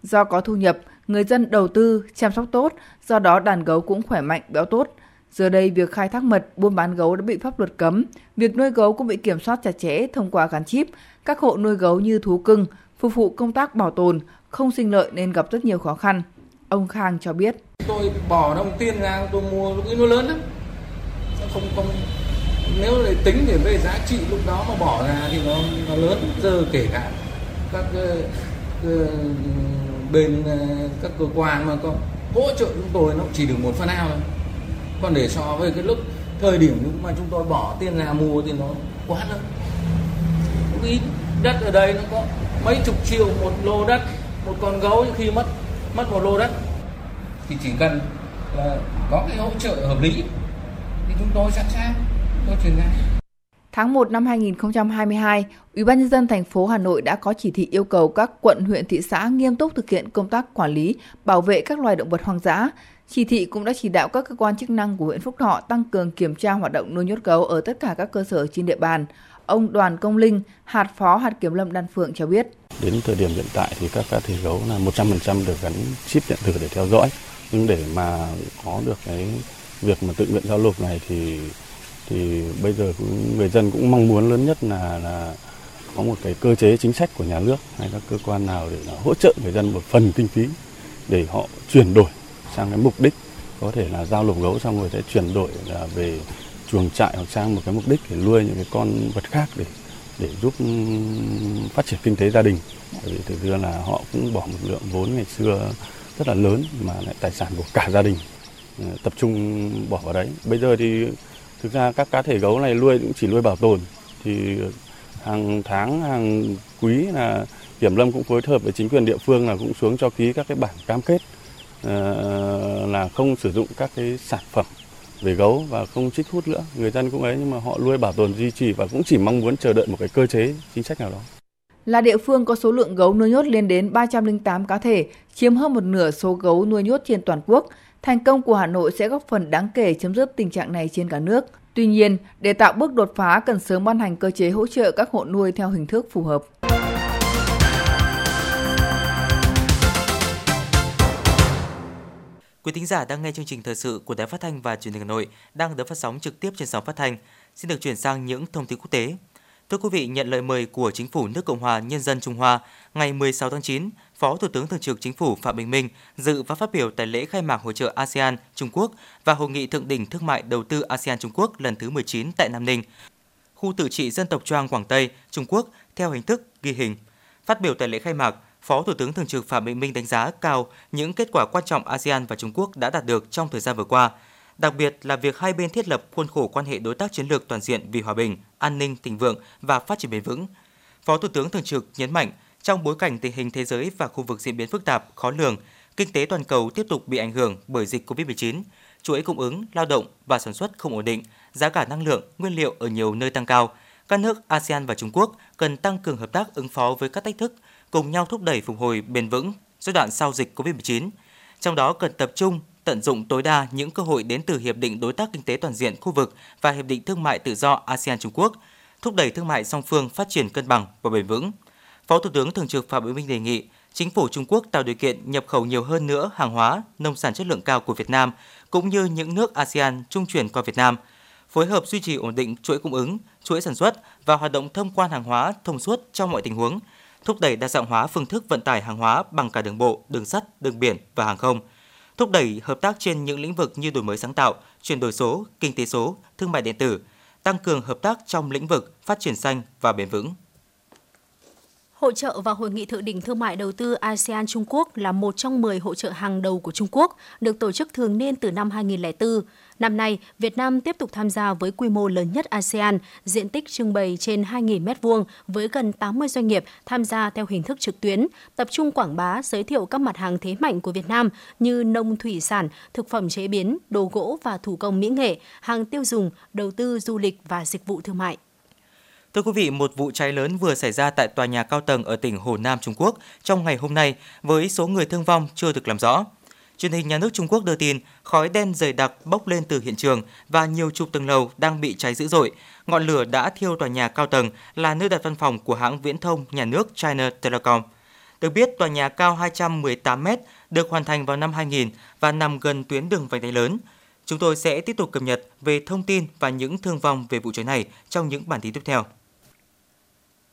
Do có thu nhập, người dân đầu tư, chăm sóc tốt, do đó đàn gấu cũng khỏe mạnh, béo tốt. Giờ đây, việc khai thác mật, buôn bán gấu đã bị pháp luật cấm. Việc nuôi gấu cũng bị kiểm soát chặt chẽ thông qua gắn chip. Các hộ nuôi gấu như thú cưng, phục vụ công tác bảo tồn, không sinh lợi nên gặp rất nhiều khó khăn. Ông Khang cho biết. Tôi bỏ đồng tiền ra tôi mua lúc ấy nó lớn lắm. Không không nếu để tính để về giá trị lúc đó mà bỏ ra thì nó nó lớn giờ kể cả các uh, bên uh, các cơ quan mà có hỗ trợ chúng tôi nó chỉ được một phần nào thôi còn để so với cái lúc thời điểm lúc mà chúng tôi bỏ tiền ra mua thì nó quá lớn. Ít. Đất ở đây nó có mấy chục triệu một lô đất, một con gấu khi mất mất một lô đất. Thì chỉ cần là có cái hỗ trợ hợp lý, thì chúng tôi sẵn sàng, tôi chuyển ngay Tháng 1 năm 2022, Ủy ban nhân dân thành phố Hà Nội đã có chỉ thị yêu cầu các quận, huyện, thị xã nghiêm túc thực hiện công tác quản lý, bảo vệ các loài động vật hoang dã. Chỉ thị cũng đã chỉ đạo các cơ quan chức năng của huyện Phúc Thọ tăng cường kiểm tra hoạt động nuôi nhốt gấu ở tất cả các cơ sở trên địa bàn. Ông Đoàn Công Linh, hạt phó hạt kiểm lâm Đan Phượng cho biết. Đến thời điểm hiện tại thì các cá thể gấu là 100% được gắn chip điện tử để theo dõi. Nhưng để mà có được cái việc mà tự nguyện giao nộp này thì thì bây giờ cũng, người dân cũng mong muốn lớn nhất là là có một cái cơ chế chính sách của nhà nước hay các cơ quan nào để hỗ trợ người dân một phần kinh phí để họ chuyển đổi sang cái mục đích. Có thể là giao lục gấu xong rồi sẽ chuyển đổi là về chuồng trại hoặc sang một cái mục đích để nuôi những cái con vật khác để để giúp ừ, phát triển kinh tế gia đình. Bởi vì thực ra là họ cũng bỏ một lượng vốn ngày xưa rất là lớn mà lại tài sản của cả gia đình ừ, tập trung bỏ vào đấy. Bây giờ thì thực ra các cá thể gấu này nuôi cũng chỉ nuôi bảo tồn. Thì hàng tháng hàng quý là kiểm lâm cũng phối hợp với chính quyền địa phương là cũng xuống cho ký các cái bản cam kết uh, là không sử dụng các cái sản phẩm về gấu và không trích hút nữa. Người dân cũng ấy nhưng mà họ nuôi bảo tồn duy trì và cũng chỉ mong muốn chờ đợi một cái cơ chế chính sách nào đó. Là địa phương có số lượng gấu nuôi nhốt lên đến 308 cá thể, chiếm hơn một nửa số gấu nuôi nhốt trên toàn quốc. Thành công của Hà Nội sẽ góp phần đáng kể chấm dứt tình trạng này trên cả nước. Tuy nhiên, để tạo bước đột phá cần sớm ban hành cơ chế hỗ trợ các hộ nuôi theo hình thức phù hợp. Quý thính giả đang nghe chương trình thời sự của Đài Phát thanh và Truyền hình Hà Nội đang được phát sóng trực tiếp trên sóng phát thanh. Xin được chuyển sang những thông tin quốc tế. Thưa quý vị, nhận lời mời của Chính phủ nước Cộng hòa Nhân dân Trung Hoa, ngày 16 tháng 9, Phó Thủ tướng Thường trực Chính phủ Phạm Bình Minh dự và phát biểu tại lễ khai mạc hội trợ ASEAN Trung Quốc và Hội nghị Thượng đỉnh Thương mại Đầu tư ASEAN Trung Quốc lần thứ 19 tại Nam Ninh, khu tự trị dân tộc Choang Quảng Tây, Trung Quốc theo hình thức ghi hình. Phát biểu tại lễ khai mạc, Phó Thủ tướng Thường trực Phạm Bình Minh đánh giá cao những kết quả quan trọng ASEAN và Trung Quốc đã đạt được trong thời gian vừa qua, đặc biệt là việc hai bên thiết lập khuôn khổ quan hệ đối tác chiến lược toàn diện vì hòa bình, an ninh, thịnh vượng và phát triển bền vững. Phó Thủ tướng Thường trực nhấn mạnh, trong bối cảnh tình hình thế giới và khu vực diễn biến phức tạp, khó lường, kinh tế toàn cầu tiếp tục bị ảnh hưởng bởi dịch COVID-19, chuỗi cung ứng, lao động và sản xuất không ổn định, giá cả năng lượng, nguyên liệu ở nhiều nơi tăng cao, các nước ASEAN và Trung Quốc cần tăng cường hợp tác ứng phó với các thách thức, cùng nhau thúc đẩy phục hồi bền vững giai đoạn sau dịch COVID-19. Trong đó cần tập trung tận dụng tối đa những cơ hội đến từ Hiệp định Đối tác Kinh tế Toàn diện khu vực và Hiệp định Thương mại Tự do ASEAN-Trung Quốc, thúc đẩy thương mại song phương phát triển cân bằng và bền vững. Phó Thủ tướng Thường trực Phạm Bình Minh đề nghị chính phủ Trung Quốc tạo điều kiện nhập khẩu nhiều hơn nữa hàng hóa, nông sản chất lượng cao của Việt Nam, cũng như những nước ASEAN trung chuyển qua Việt Nam, phối hợp duy trì ổn định chuỗi cung ứng, chuỗi sản xuất và hoạt động thông quan hàng hóa thông suốt trong mọi tình huống, thúc đẩy đa dạng hóa phương thức vận tải hàng hóa bằng cả đường bộ, đường sắt, đường biển và hàng không, thúc đẩy hợp tác trên những lĩnh vực như đổi mới sáng tạo, chuyển đổi số, kinh tế số, thương mại điện tử, tăng cường hợp tác trong lĩnh vực phát triển xanh và bền vững. Hội trợ và Hội nghị Thượng đỉnh Thương mại Đầu tư ASEAN Trung Quốc là một trong 10 hội trợ hàng đầu của Trung Quốc, được tổ chức thường niên từ năm 2004. Năm nay, Việt Nam tiếp tục tham gia với quy mô lớn nhất ASEAN, diện tích trưng bày trên 2.000 m2 với gần 80 doanh nghiệp tham gia theo hình thức trực tuyến, tập trung quảng bá, giới thiệu các mặt hàng thế mạnh của Việt Nam như nông thủy sản, thực phẩm chế biến, đồ gỗ và thủ công mỹ nghệ, hàng tiêu dùng, đầu tư du lịch và dịch vụ thương mại. Thưa quý vị, một vụ cháy lớn vừa xảy ra tại tòa nhà cao tầng ở tỉnh Hồ Nam, Trung Quốc trong ngày hôm nay với số người thương vong chưa được làm rõ. Truyền hình nhà nước Trung Quốc đưa tin khói đen dày đặc bốc lên từ hiện trường và nhiều chục tầng lầu đang bị cháy dữ dội. Ngọn lửa đã thiêu tòa nhà cao tầng là nơi đặt văn phòng của hãng viễn thông nhà nước China Telecom. Được biết, tòa nhà cao 218 m được hoàn thành vào năm 2000 và nằm gần tuyến đường vành đai lớn. Chúng tôi sẽ tiếp tục cập nhật về thông tin và những thương vong về vụ cháy này trong những bản tin tiếp theo.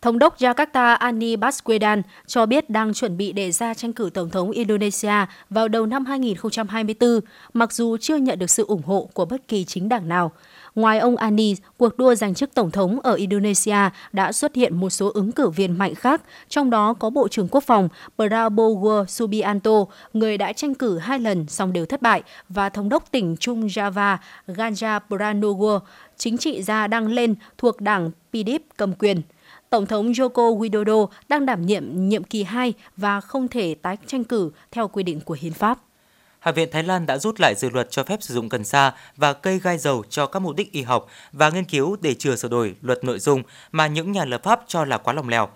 Thống đốc Jakarta Ani Baswedan cho biết đang chuẩn bị đề ra tranh cử Tổng thống Indonesia vào đầu năm 2024, mặc dù chưa nhận được sự ủng hộ của bất kỳ chính đảng nào. Ngoài ông Ani, cuộc đua giành chức Tổng thống ở Indonesia đã xuất hiện một số ứng cử viên mạnh khác, trong đó có Bộ trưởng Quốc phòng Prabowo Subianto, người đã tranh cử hai lần song đều thất bại, và Thống đốc tỉnh Trung Java Ganja Pranowo, chính trị gia đang lên thuộc đảng PDIP cầm quyền. Tổng thống Joko Widodo đang đảm nhiệm nhiệm kỳ 2 và không thể tái tranh cử theo quy định của hiến pháp. Hạ viện Thái Lan đã rút lại dự luật cho phép sử dụng cần sa và cây gai dầu cho các mục đích y học và nghiên cứu để chừa sửa đổi luật nội dung mà những nhà lập pháp cho là quá lòng lèo.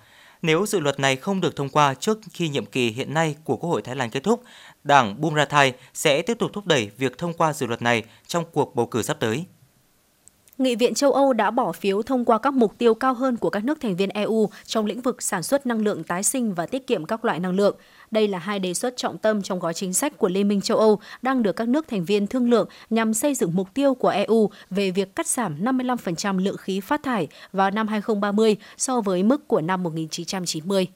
Nếu dự luật này không được thông qua trước khi nhiệm kỳ hiện nay của Quốc hội Thái Lan kết thúc, Đảng Bumrathai sẽ tiếp tục thúc đẩy việc thông qua dự luật này trong cuộc bầu cử sắp tới. Nghị viện châu Âu đã bỏ phiếu thông qua các mục tiêu cao hơn của các nước thành viên EU trong lĩnh vực sản xuất năng lượng tái sinh và tiết kiệm các loại năng lượng. Đây là hai đề xuất trọng tâm trong gói chính sách của Liên minh châu Âu đang được các nước thành viên thương lượng nhằm xây dựng mục tiêu của EU về việc cắt giảm 55% lượng khí phát thải vào năm 2030 so với mức của năm 1990.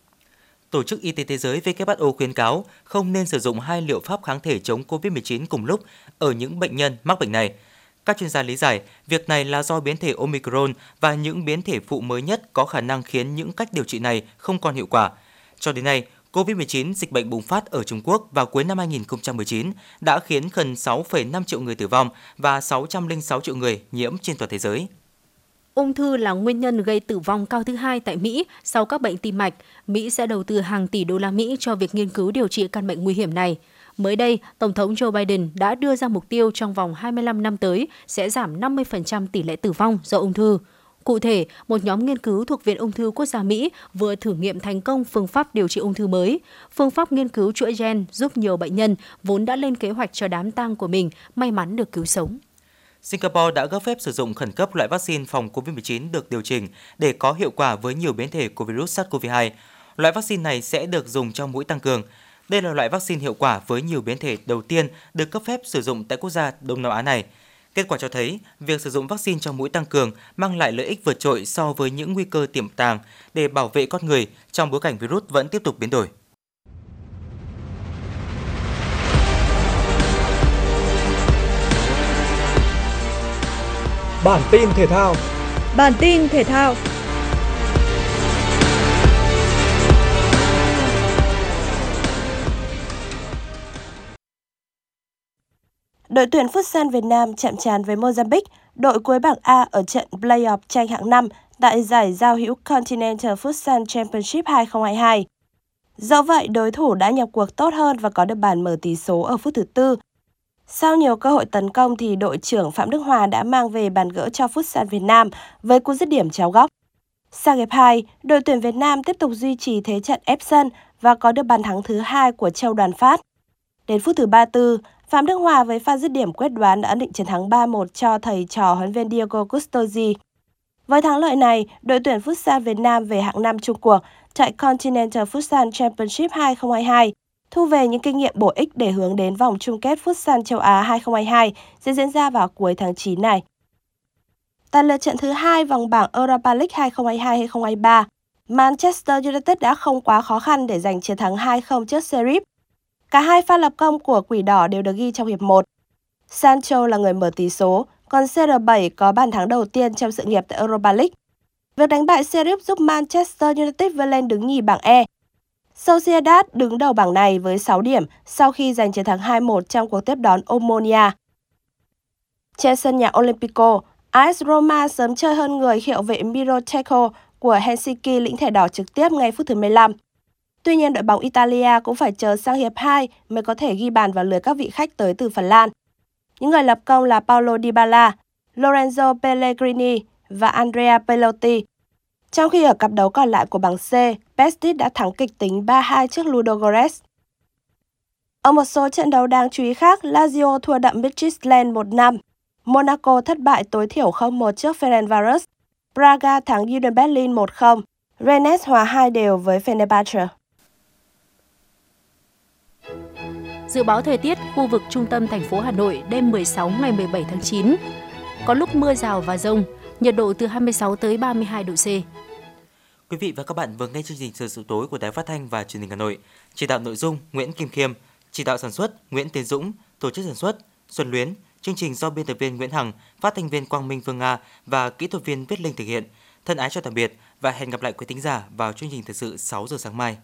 Tổ chức Y tế Thế giới WHO khuyến cáo không nên sử dụng hai liệu pháp kháng thể chống COVID-19 cùng lúc ở những bệnh nhân mắc bệnh này – các chuyên gia lý giải, việc này là do biến thể Omicron và những biến thể phụ mới nhất có khả năng khiến những cách điều trị này không còn hiệu quả. Cho đến nay, COVID-19 dịch bệnh bùng phát ở Trung Quốc vào cuối năm 2019 đã khiến gần 6,5 triệu người tử vong và 606 triệu người nhiễm trên toàn thế giới. Ung thư là nguyên nhân gây tử vong cao thứ hai tại Mỹ sau các bệnh tim mạch. Mỹ sẽ đầu tư hàng tỷ đô la Mỹ cho việc nghiên cứu điều trị căn bệnh nguy hiểm này. Mới đây, Tổng thống Joe Biden đã đưa ra mục tiêu trong vòng 25 năm tới sẽ giảm 50% tỷ lệ tử vong do ung thư. Cụ thể, một nhóm nghiên cứu thuộc Viện Ung thư Quốc gia Mỹ vừa thử nghiệm thành công phương pháp điều trị ung thư mới. Phương pháp nghiên cứu chuỗi gen giúp nhiều bệnh nhân vốn đã lên kế hoạch cho đám tang của mình may mắn được cứu sống. Singapore đã cấp phép sử dụng khẩn cấp loại vaccine phòng COVID-19 được điều chỉnh để có hiệu quả với nhiều biến thể của virus SARS-CoV-2. Loại vaccine này sẽ được dùng trong mũi tăng cường. Đây là loại vaccine hiệu quả với nhiều biến thể đầu tiên được cấp phép sử dụng tại quốc gia Đông Nam Á này. Kết quả cho thấy, việc sử dụng vaccine trong mũi tăng cường mang lại lợi ích vượt trội so với những nguy cơ tiềm tàng để bảo vệ con người trong bối cảnh virus vẫn tiếp tục biến đổi. Bản tin thể thao Bản tin thể thao Đội tuyển Futsal Việt Nam chạm trán với Mozambique, đội cuối bảng A ở trận playoff tranh hạng 5 tại giải giao hữu Continental Futsal Championship 2022. Do vậy, đối thủ đã nhập cuộc tốt hơn và có được bàn mở tỷ số ở phút thứ tư. Sau nhiều cơ hội tấn công thì đội trưởng Phạm Đức Hòa đã mang về bàn gỡ cho Futsal Việt Nam với cú dứt điểm chéo góc. Sang hiệp 2, đội tuyển Việt Nam tiếp tục duy trì thế trận ép sân và có được bàn thắng thứ hai của Châu Đoàn Phát. Đến phút thứ 34, Phạm Đức Hòa với pha dứt điểm quyết đoán đã ấn định chiến thắng 3-1 cho thầy trò huấn viên Diego Custosi. Với thắng lợi này, đội tuyển Futsal Việt Nam về hạng 5 chung cuộc tại Continental Futsal Championship 2022, thu về những kinh nghiệm bổ ích để hướng đến vòng chung kết Futsal châu Á 2022 sẽ diễn ra vào cuối tháng 9 này. Tại lượt trận thứ hai vòng bảng Europa League 2022-2023, Manchester United đã không quá khó khăn để giành chiến thắng 2-0 trước Sheriff Cả hai pha lập công của Quỷ Đỏ đều được ghi trong hiệp 1. Sancho là người mở tỷ số, còn CR7 có bàn thắng đầu tiên trong sự nghiệp tại Europa League. Việc đánh bại Sheriff giúp Manchester United vươn lên đứng nhì bảng E. Sociedad đứng đầu bảng này với 6 điểm sau khi giành chiến thắng 2-1 trong cuộc tiếp đón Omonia. Trên sân nhà Olympico, AS Roma sớm chơi hơn người hiệu vệ Miro của Helsinki lĩnh thẻ đỏ trực tiếp ngay phút thứ 15. Tuy nhiên, đội bóng Italia cũng phải chờ sang hiệp 2 mới có thể ghi bàn vào lưới các vị khách tới từ Phần Lan. Những người lập công là Paulo Dybala, Lorenzo Pellegrini và Andrea Pelotti. Trong khi ở cặp đấu còn lại của bảng C, Betis đã thắng kịch tính 3-2 trước Ludogorets. Ở một số trận đấu đáng chú ý khác, Lazio thua đậm Midtjylland 1-5. Monaco thất bại tối thiểu 0-1 trước Ferencvaros. Braga thắng Union Berlin 1-0. Rennes hòa 2 đều với Fenerbahce. Dự báo thời tiết khu vực trung tâm thành phố Hà Nội đêm 16 ngày 17 tháng 9. Có lúc mưa rào và rông, nhiệt độ từ 26 tới 32 độ C. Quý vị và các bạn vừa nghe chương trình Thời sự tối của Đài Phát thanh và Truyền hình Hà Nội. Chỉ đạo nội dung Nguyễn Kim Khiêm, chỉ đạo sản xuất Nguyễn Tiến Dũng, tổ chức sản xuất Xuân Luyến, chương trình do biên tập viên Nguyễn Hằng, phát thanh viên Quang Minh Phương Nga và kỹ thuật viên Viết Linh thực hiện. Thân ái chào tạm biệt và hẹn gặp lại quý thính giả vào chương trình thời sự 6 giờ sáng mai.